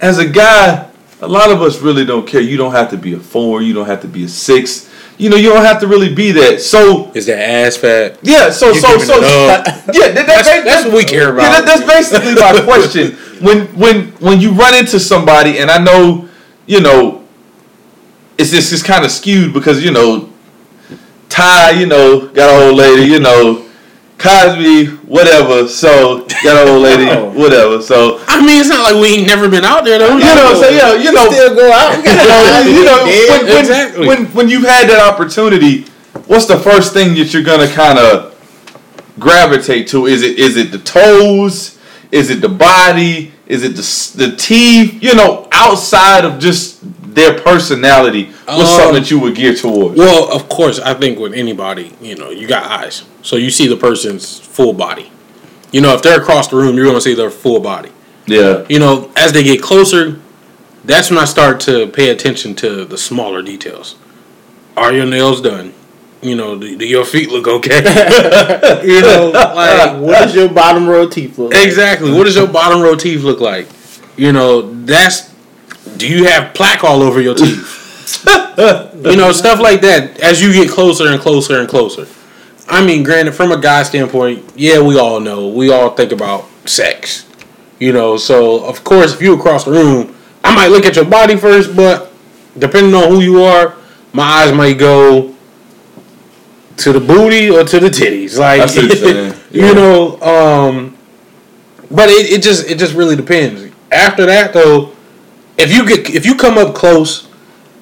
as a guy, a lot of us really don't care. You don't have to be a four. You don't have to be a six. You know, you don't have to really be that. So Is that ass fat? yeah, so You so so yeah, that, That's, that, that's what we care about. yeah, that, that's basically my question. When when when you run into somebody, and I know, you know, it's just it's kind of skewed because you know, Ty, you know, got an old lady, you know, Cosby, whatever. So that old lady, Oh. whatever. So I mean, it's not like we ain't never been out there though. you know, so yeah, you know, Still go out. you know, you know when, when, Exactly. when when you've had that opportunity, what's the first thing that you're gonna kind of gravitate to? Is it is it the toes? Is it the body? Is it the the teeth? You know, outside of just their personality, what's Um, something that you would gear towards? Well, of course, I think with anybody, you know, you got eyes, so you see the person's full body. You know, if they're across the room, you're gonna see their full body. Yeah, You know, as they get closer, that's when I start to pay attention to the smaller details. Are your nails done? You know, do, do your feet look okay? you know, like what does your bottom row teeth look like? exactly. What does your bottom row teeth look like? You know, that's. Do you have plaque all over your teeth? you know, stuff like that. As you get closer and closer and closer. I mean, granted, from a guy standpoint, yeah, we all know. We all think about sex. You know, so of course, if you across the room, I might look at your body first, but depending on who you are, my eyes might go to the booty or to the titties. Like, I what you're. Yeah. you know, um, but it, it just it just really depends. After that, though, if you get if you come up close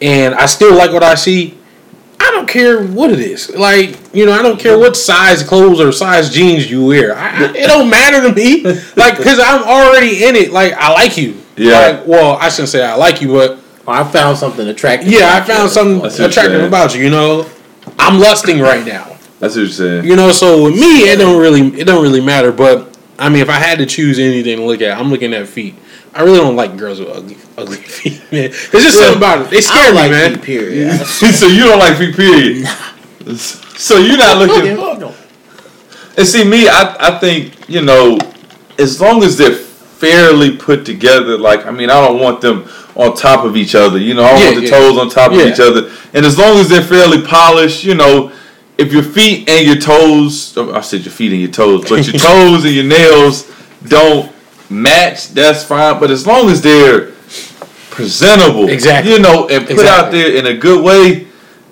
and I still like what I see, I don't care what it is. Like you know, I don't care what size clothes or size jeans you wear. I, I- it don't matter to me. Like because I'm already in it. Like I like you. Yeah. Like, well, I shouldn't say I like you, but I found something attractive. yeah, I found something you're attractive saying. about you. You know, I'm lusting right now. that's what you're saying. You know, so with me, it don't really it don't really matter. But I mean, if I had to choose anything to look at, I'm looking at feet. I really don't like girls with ugly ugly feet, man. There's just something about it. They I scare don't me, like man. feet, period. so you don't like feet, period. So you're not looking. And see, me, I, I think, you know, as long as they're fairly put together, like, I mean, I don't want them on top of each other. You know, I don't Yeah, want the yeah. toes on top of each other. And as long as they're fairly polished, you know, if your feet and your toes, oh, I said your feet and your toes, but your toes and your nails don't match, that's fine. But as long as they're presentable, Exactly. you know, and put out there in a good way,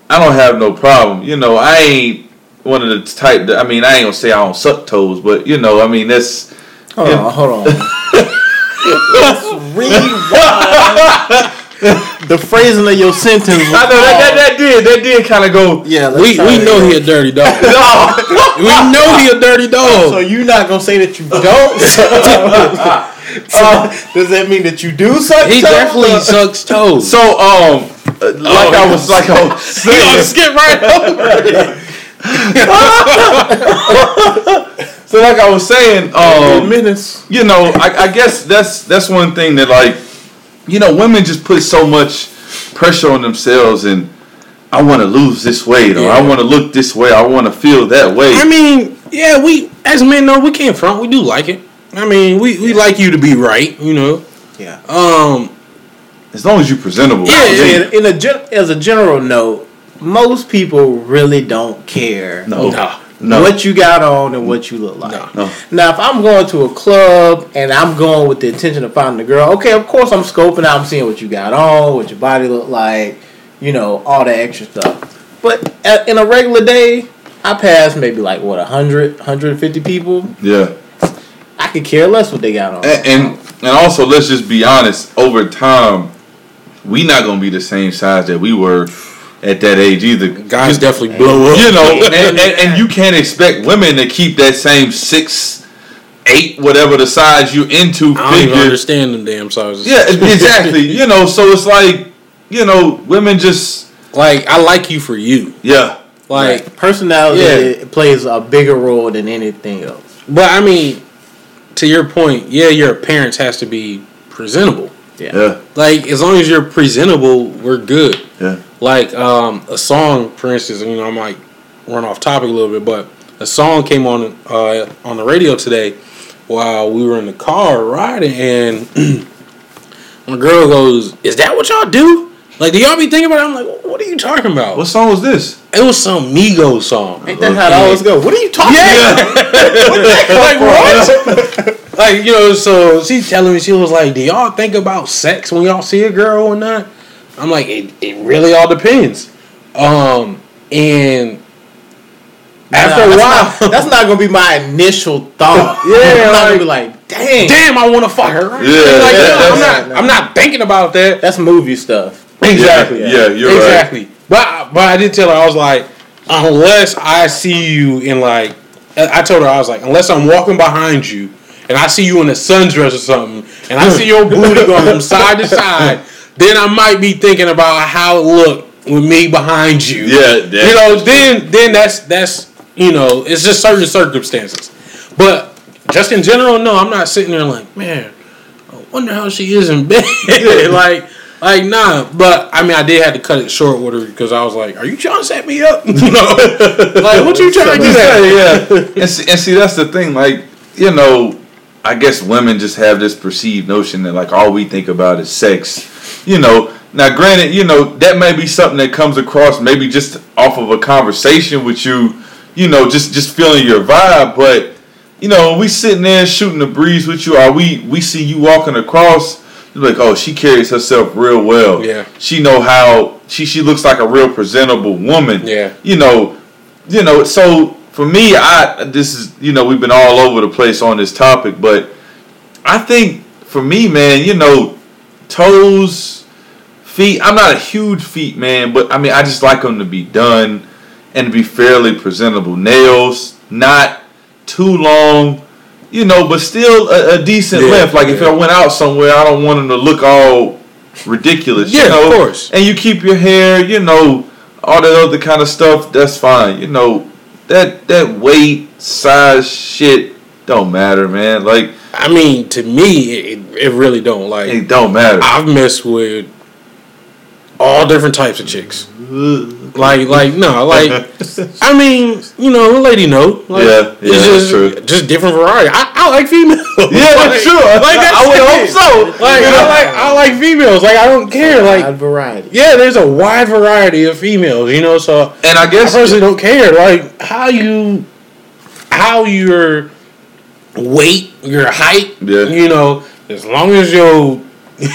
I don't have no problem. You know, I ain't one of the type that I mean, I ain't gonna say I don't suck toes, but you know, I mean that's Hold on, hold on. Let's rewind the phrasing of your sentence. I know that, that, that did that did kind of go. Yeah, We we know again. he a dirty dog. No, we know he a dirty dog. So you're not gonna say that you don't? so, does that mean that you do suck? He toes? definitely sucks toes. so um, uh, like I was like I was saying, skip right over. it. so like I was saying, um, minutes. you know, I, I guess that's that's one thing that like, you know, women just put so much pressure on themselves and. I want to lose this weight, or I want to look this way. I want to feel that way. I mean, yeah, we as men know we can't front. We do like it. I mean, we, we like you to be right. You know. Yeah. Um. as long as you're presentable. Yeah, yeah. In, in a as a general note, most people really don't care No. No. No. what you got on and what you look like. No. No. Now, if I'm going to a club and I'm going with the intention of finding a girl, okay, of course I'm scoping out, I'm seeing what you got on, what your body look like, you know, all the extra stuff. But at, in a regular day, I pass maybe like what 100, 150 people. Yeah. I could care less what they got on. And, and and also let's just be honest. Over time, we not gonna be the same size that we were at that age either. Guys definitely blow up. You know, and, and, and you can't expect women to keep that same six, eight, whatever the size you into I don't even figure. understand them damn sizes. Yeah, exactly. you know, so it's like, you know, women just Like I like you for you. yeah. Like, Personality Yeah. plays a bigger role than anything else. but I mean, to your point, yeah, your appearance has to be presentable. Yeah. Like as long as you're presentable, we're good. Yeah. Like um, a song, for instance, you know, I might run off topic a little bit, but a song came on uh, on the radio today while we were in the car riding, and My girl goes, "Is that what y'all do? Like, do y'all be thinking about?" it? I'm like, "What are you talking about?" What song was this? It was some Migos song. Ain't that how it always go? What are you talking Yeah. like what? like you know, so she's telling me she was like, "Do y'all think about sex when y'all see a girl or not?" I'm like, "It, it really all depends." Um, and after Nah, a that's while, not, that's not gonna be my initial thought. Yeah, I'm not gonna like- be like, dang, damn, I want to fuck her. Right? Yeah, like, that- no, I'm that's- not. I'm not thinking about that. that's movie stuff. Exactly. Yeah, you're right. exactly. But but I did tell her I was like, unless I see you in like, I told her I was like, unless I'm walking behind you and I see you in a sundress or something, and I see your booty going from side to side, then I might be thinking about how it looked with me behind you. Yeah, you know, then then that's that's you know, it's just certain circumstances. But just in general, no, I'm not sitting there like, man, I wonder how she is in bed. like, like nah. But I mean, I did have to cut it short with her because I was like, "Are you trying to set me up?" you know, like what you trying to do that? yeah. And see, and see, that's the thing. Like, you know, I guess women just have this perceived notion that like all we think about is sex. You know. Now, granted, you know that may be something that comes across maybe just off of a conversation with you. You know, just just feeling your vibe, but you know, we sitting there shooting the breeze with you, or we we see you walking across, you're like, oh, she carries herself real well. Yeah. She know how she she looks like a real presentable woman. Yeah. You know, you know, so for me, I this is you know, we've been all over the place on this topic, but I think for me, man, you know, toes, feet. I'm not a huge feet man, but I mean, I just like them to be done and to be fairly presentable. Nails, not too long, you know, but still a, a decent Yeah, length. Like if. I went out somewhere, I don't want them to look all ridiculous. Yeah, you know? of course. And you keep your hair, you know, all that other kind of stuff. That's fine. You know, that that weight, size, shit don't matter, man. Like I mean, to me, it, it really don't like. it don't matter. I've messed with all different types of chicks. Like, like no, like I mean, you know, a lady know. Like, Yeah, yeah, it's just, that's true. Just different variety. I, I like females. Yeah, like, that's true. Like that's I would it. hope so. Like You know? I like I like females. Like I don't care. Wide Like variety. yeah, there's a wide variety of females. You know, so And I I guess personally don't care. Like how you, how your weight, your height. Yeah. You know, as long as your teeth,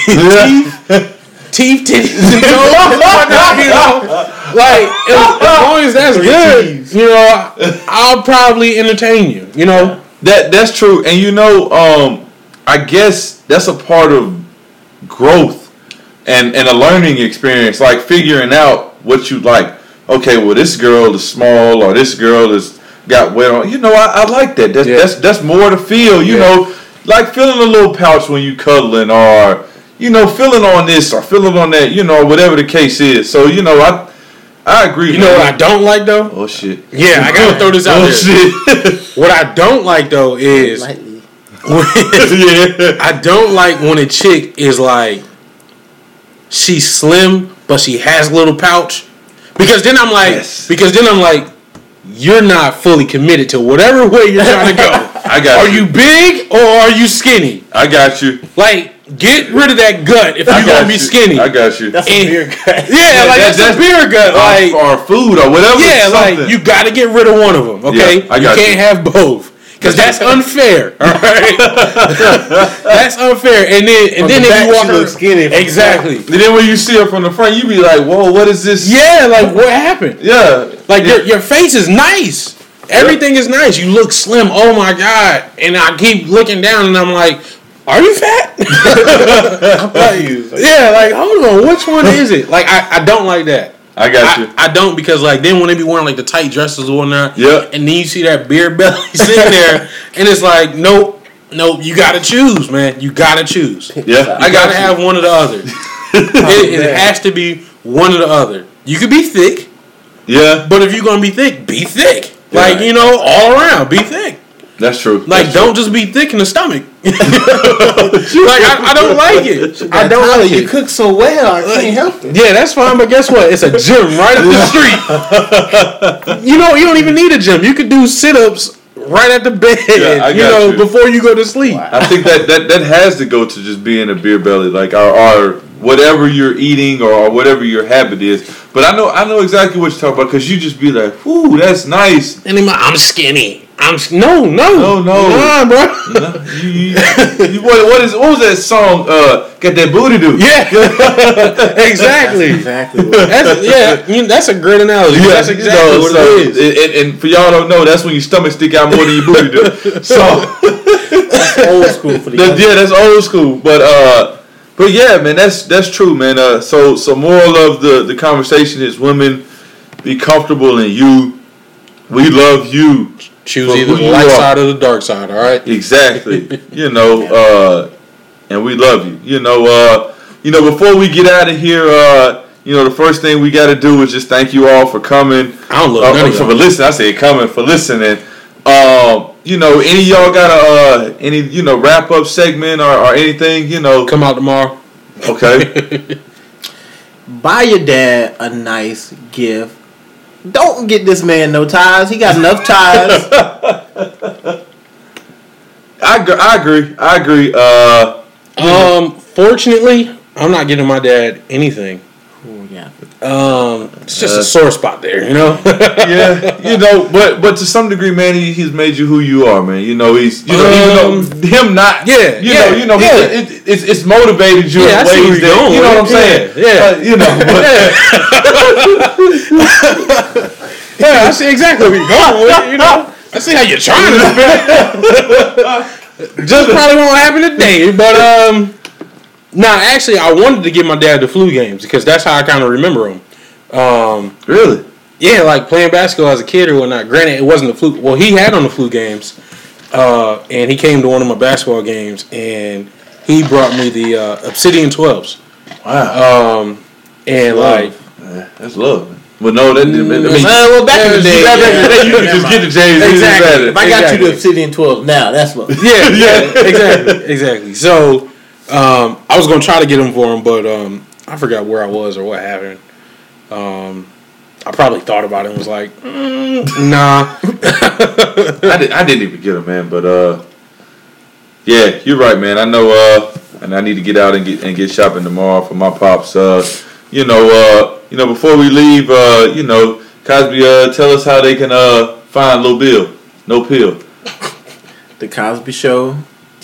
teeth, titties, and toes, whatnot, you know, like as, as long as that's good, you know, I'll probably entertain you. You know. That that's true, and you know, um, I guess that's a part of growth and and a learning experience, like figuring out what you like. Okay, well, this girl is small, or this girl is got wet on. You know, I, I like that. That's Yeah. that's that's more to feel. You Yeah. know, like feeling a little pouch when you cuddling, or you know, feeling on this or feeling on that. You know, whatever the case is. So you know, I I agree. You know what I don't like though? Oh shit. Yeah, I gotta throw this out Oh there. shit. What I don't like though is Lightly. yeah. I don't like when a chick is like she's slim but she has a little pouch. Because then I'm like Yes. because then I'm like you're not fully committed to whatever way you're trying to go. I got Are you. you big or are you skinny? I got you. Like get rid of that gut if I you're got gonna be skinny. I got you. That's And- a beer gut. yeah, like that- that's, a beer gut. Like or, or food or whatever. yeah, something. like you got to get rid of one of them. Okay, Yeah, I you can't you. have both because that's unfair. All right, that's unfair. And then and From then the if you walk around- skinny. From the exactly. And then when you see her from the front, you be like, "Whoa, what is this?" Yeah, like what happened? yeah. Like yeah. your your face is nice. Everything is nice. You look slim. Oh my god! And I keep looking down, and I'm like, "Are you fat?" yeah, like hold on, which one is it? Like I, I don't like that. I got you. I, I don't because like then when they be wearing like the tight dresses or whatnot, Yeah. and then you see that beer belly sitting there, and it's like, nope, nope, you gotta choose, man, you gotta choose. You yeah, I got gotta you. have one or the other. it, it oh, has to be one or the other. You could be thick, yeah, but if you're gonna be thick, be thick. Yeah. Like you know, all around, be thick. That's true. Like That's don't just be thick in the stomach. like I, I don't like it. I don't Tyler, like you it. cook so well. I can't help it. Yeah, that's fine, but guess what? It's a gym right up the street. you know, you don't even need a gym. You could do sit ups right at the bed. Yeah, you know, you. before you go to sleep. I think that, that that has to go to just being a beer belly, like our, our whatever you're eating or, or whatever your habit is. But I know I know exactly what you're talking about because you just be like, "Ooh, that's nice." And I'm skinny. I'm no, no, No, no. nah, bro. You, you, you- what, what is what was that song? Uh, got that booty do? yeah, exactly. Exactly. What That's yeah. You know, that's a great analogy. Yeah, that's exactly know, what so- it is. And, and- and for y'all don't know, that's when your stomach stick out more than your booty do. So that's old school for the That, yeah, that's old school. But uh, but yeah, man, that's that's true, man. Uh, so so moral of the the conversation is women be comfortable in you. We love you. Choose either the light are. side or the dark side. All right. Exactly. you know, uh, and we love you. You know, uh, you know. Before we get out of here, uh, you know, the first thing we got to do is just thank you all for coming. I don't love Uh, none of for listening. I say coming for listening. Um, you know, any of y'all got a uh, any you know wrap up segment or, or anything? You know, Come out tomorrow. okay. Buy your dad a nice gift. Don't get this man no ties. He got enough ties. I agree. I agree. I agree. Uh, Um, fortunately, I'm not getting my dad anything. Ooh, yeah. Um, it's just Uh, a sore spot there, you know. yeah, you know, but but to some degree, man, he, he's made you who you are, man. You know, he's you know, Um, even though him not, yeah, you yeah, know, you know, yeah. it, it, it's it's motivated you Yeah, in see ways that going you know what I'm saying. Yeah, yeah. Uh, you know, but yeah, I see exactly where you're going with it. You know, I see how you're trying to spin it. Just probably won't happen today, but um, nah. Actually, I wanted to get my dad the flu games because that's how I kind of remember them. Um, really, yeah, like playing basketball as a kid or whatnot. Granted, it wasn't the flu. Well, he had on the flu games, uh, and he came to one of my basketball games, and he brought me the uh, Obsidian Twelves. wow, Um, and Love. like, Man, that's love. But no, that didn't. I mean, Mm, Uh, well, back in the day, back in the day, you yeah. could just get the James. Exactly. If I got you Exactly. the Obsidian 12 now, that's what. yeah, yeah, exactly, exactly. So, um, I was gonna try to get him for him, but um, I forgot where I was or what happened. Um, I probably thought about it and was like, mm, nah. I, did, I didn't even get him, man. But uh, yeah, you're right, man. I know. Uh, and I need to get out and get and get shopping tomorrow for my pops. Uh, you know. Uh, you know. Before we leave, uh, you know, Cosby. Uh, tell us how they can uh find Lil Bill. No pill. The Cosby Show,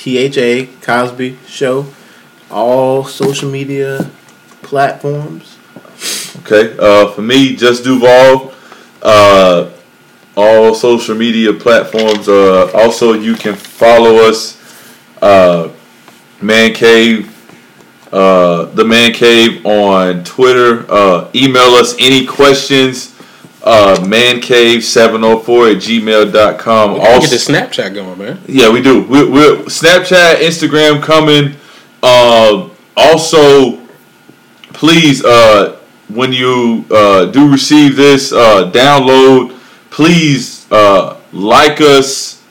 THA, Cosby Show, all social media platforms. Okay. Uh, for me, just Duval. Uh, all social media platforms. Uh, also, you can follow us. Uh, Man Cave. Uh, the Man Cave on Twitter. Uh, email us any questions. Uh, mancave704 at gmail.com. We Also, get the Snapchat going, man. yeah, we do. We're, we're Snapchat, Instagram coming. Um, also, please, uh, when you uh, do receive this, uh, download. Please uh, like us,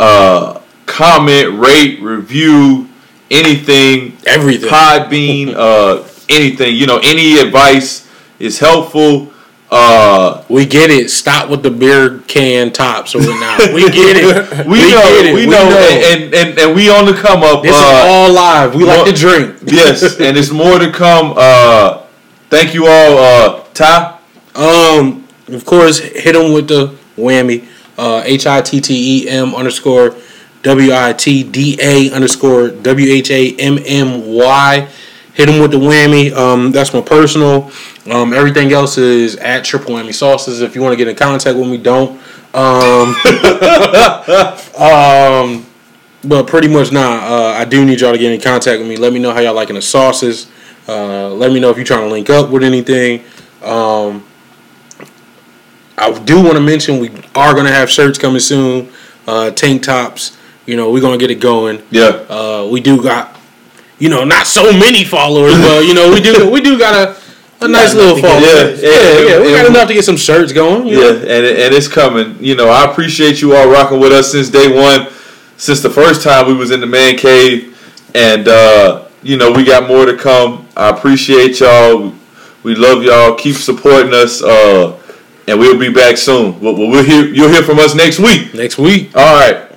uh, comment, rate, review, anything. Everything. Podbean, uh, anything. You know, any advice is helpful. Uh, We get it. Stop with the beer can tops or whatnot. We get it. we, know, get it. we know, And, and and we on the come up. this uh, is all live. We like to drink. yes, and it's more to come. Uh, thank you all, uh, Ty. Um, of course, hit them with the whammy. Uh, H I T T E M underscore W I T D A underscore W H A M M Y. Hit them with the whammy. Um, that's my personal. Um, everything else is at Triple Whammy Sauces. If you want to get in contact with me, don't. Um, um, but pretty much nah. Uh, I do need y'all to get in contact with me. Let me know how y'all liking the sauces. Uh, let me know if you're trying to link up with anything. Um, I do want to mention we are gonna have shirts coming soon, uh, tank tops. You know, we're gonna get it going. Yeah, Uh, we do got, you know, not so many followers, but you know, we do we do got a, a nice little enough to following. get- Yeah, Yeah, yeah, yeah, we got enough to get some shirts going. you yeah, know? and and it's coming. You know, I appreciate you all rocking with us since day one, since the first time we was in the man cave, and uh, you know we got more to come. I appreciate y'all. We love y'all. Keep supporting us. Uh, and we'll be back soon. We'll, we'll hear you'll hear from us next week. Next week. All right.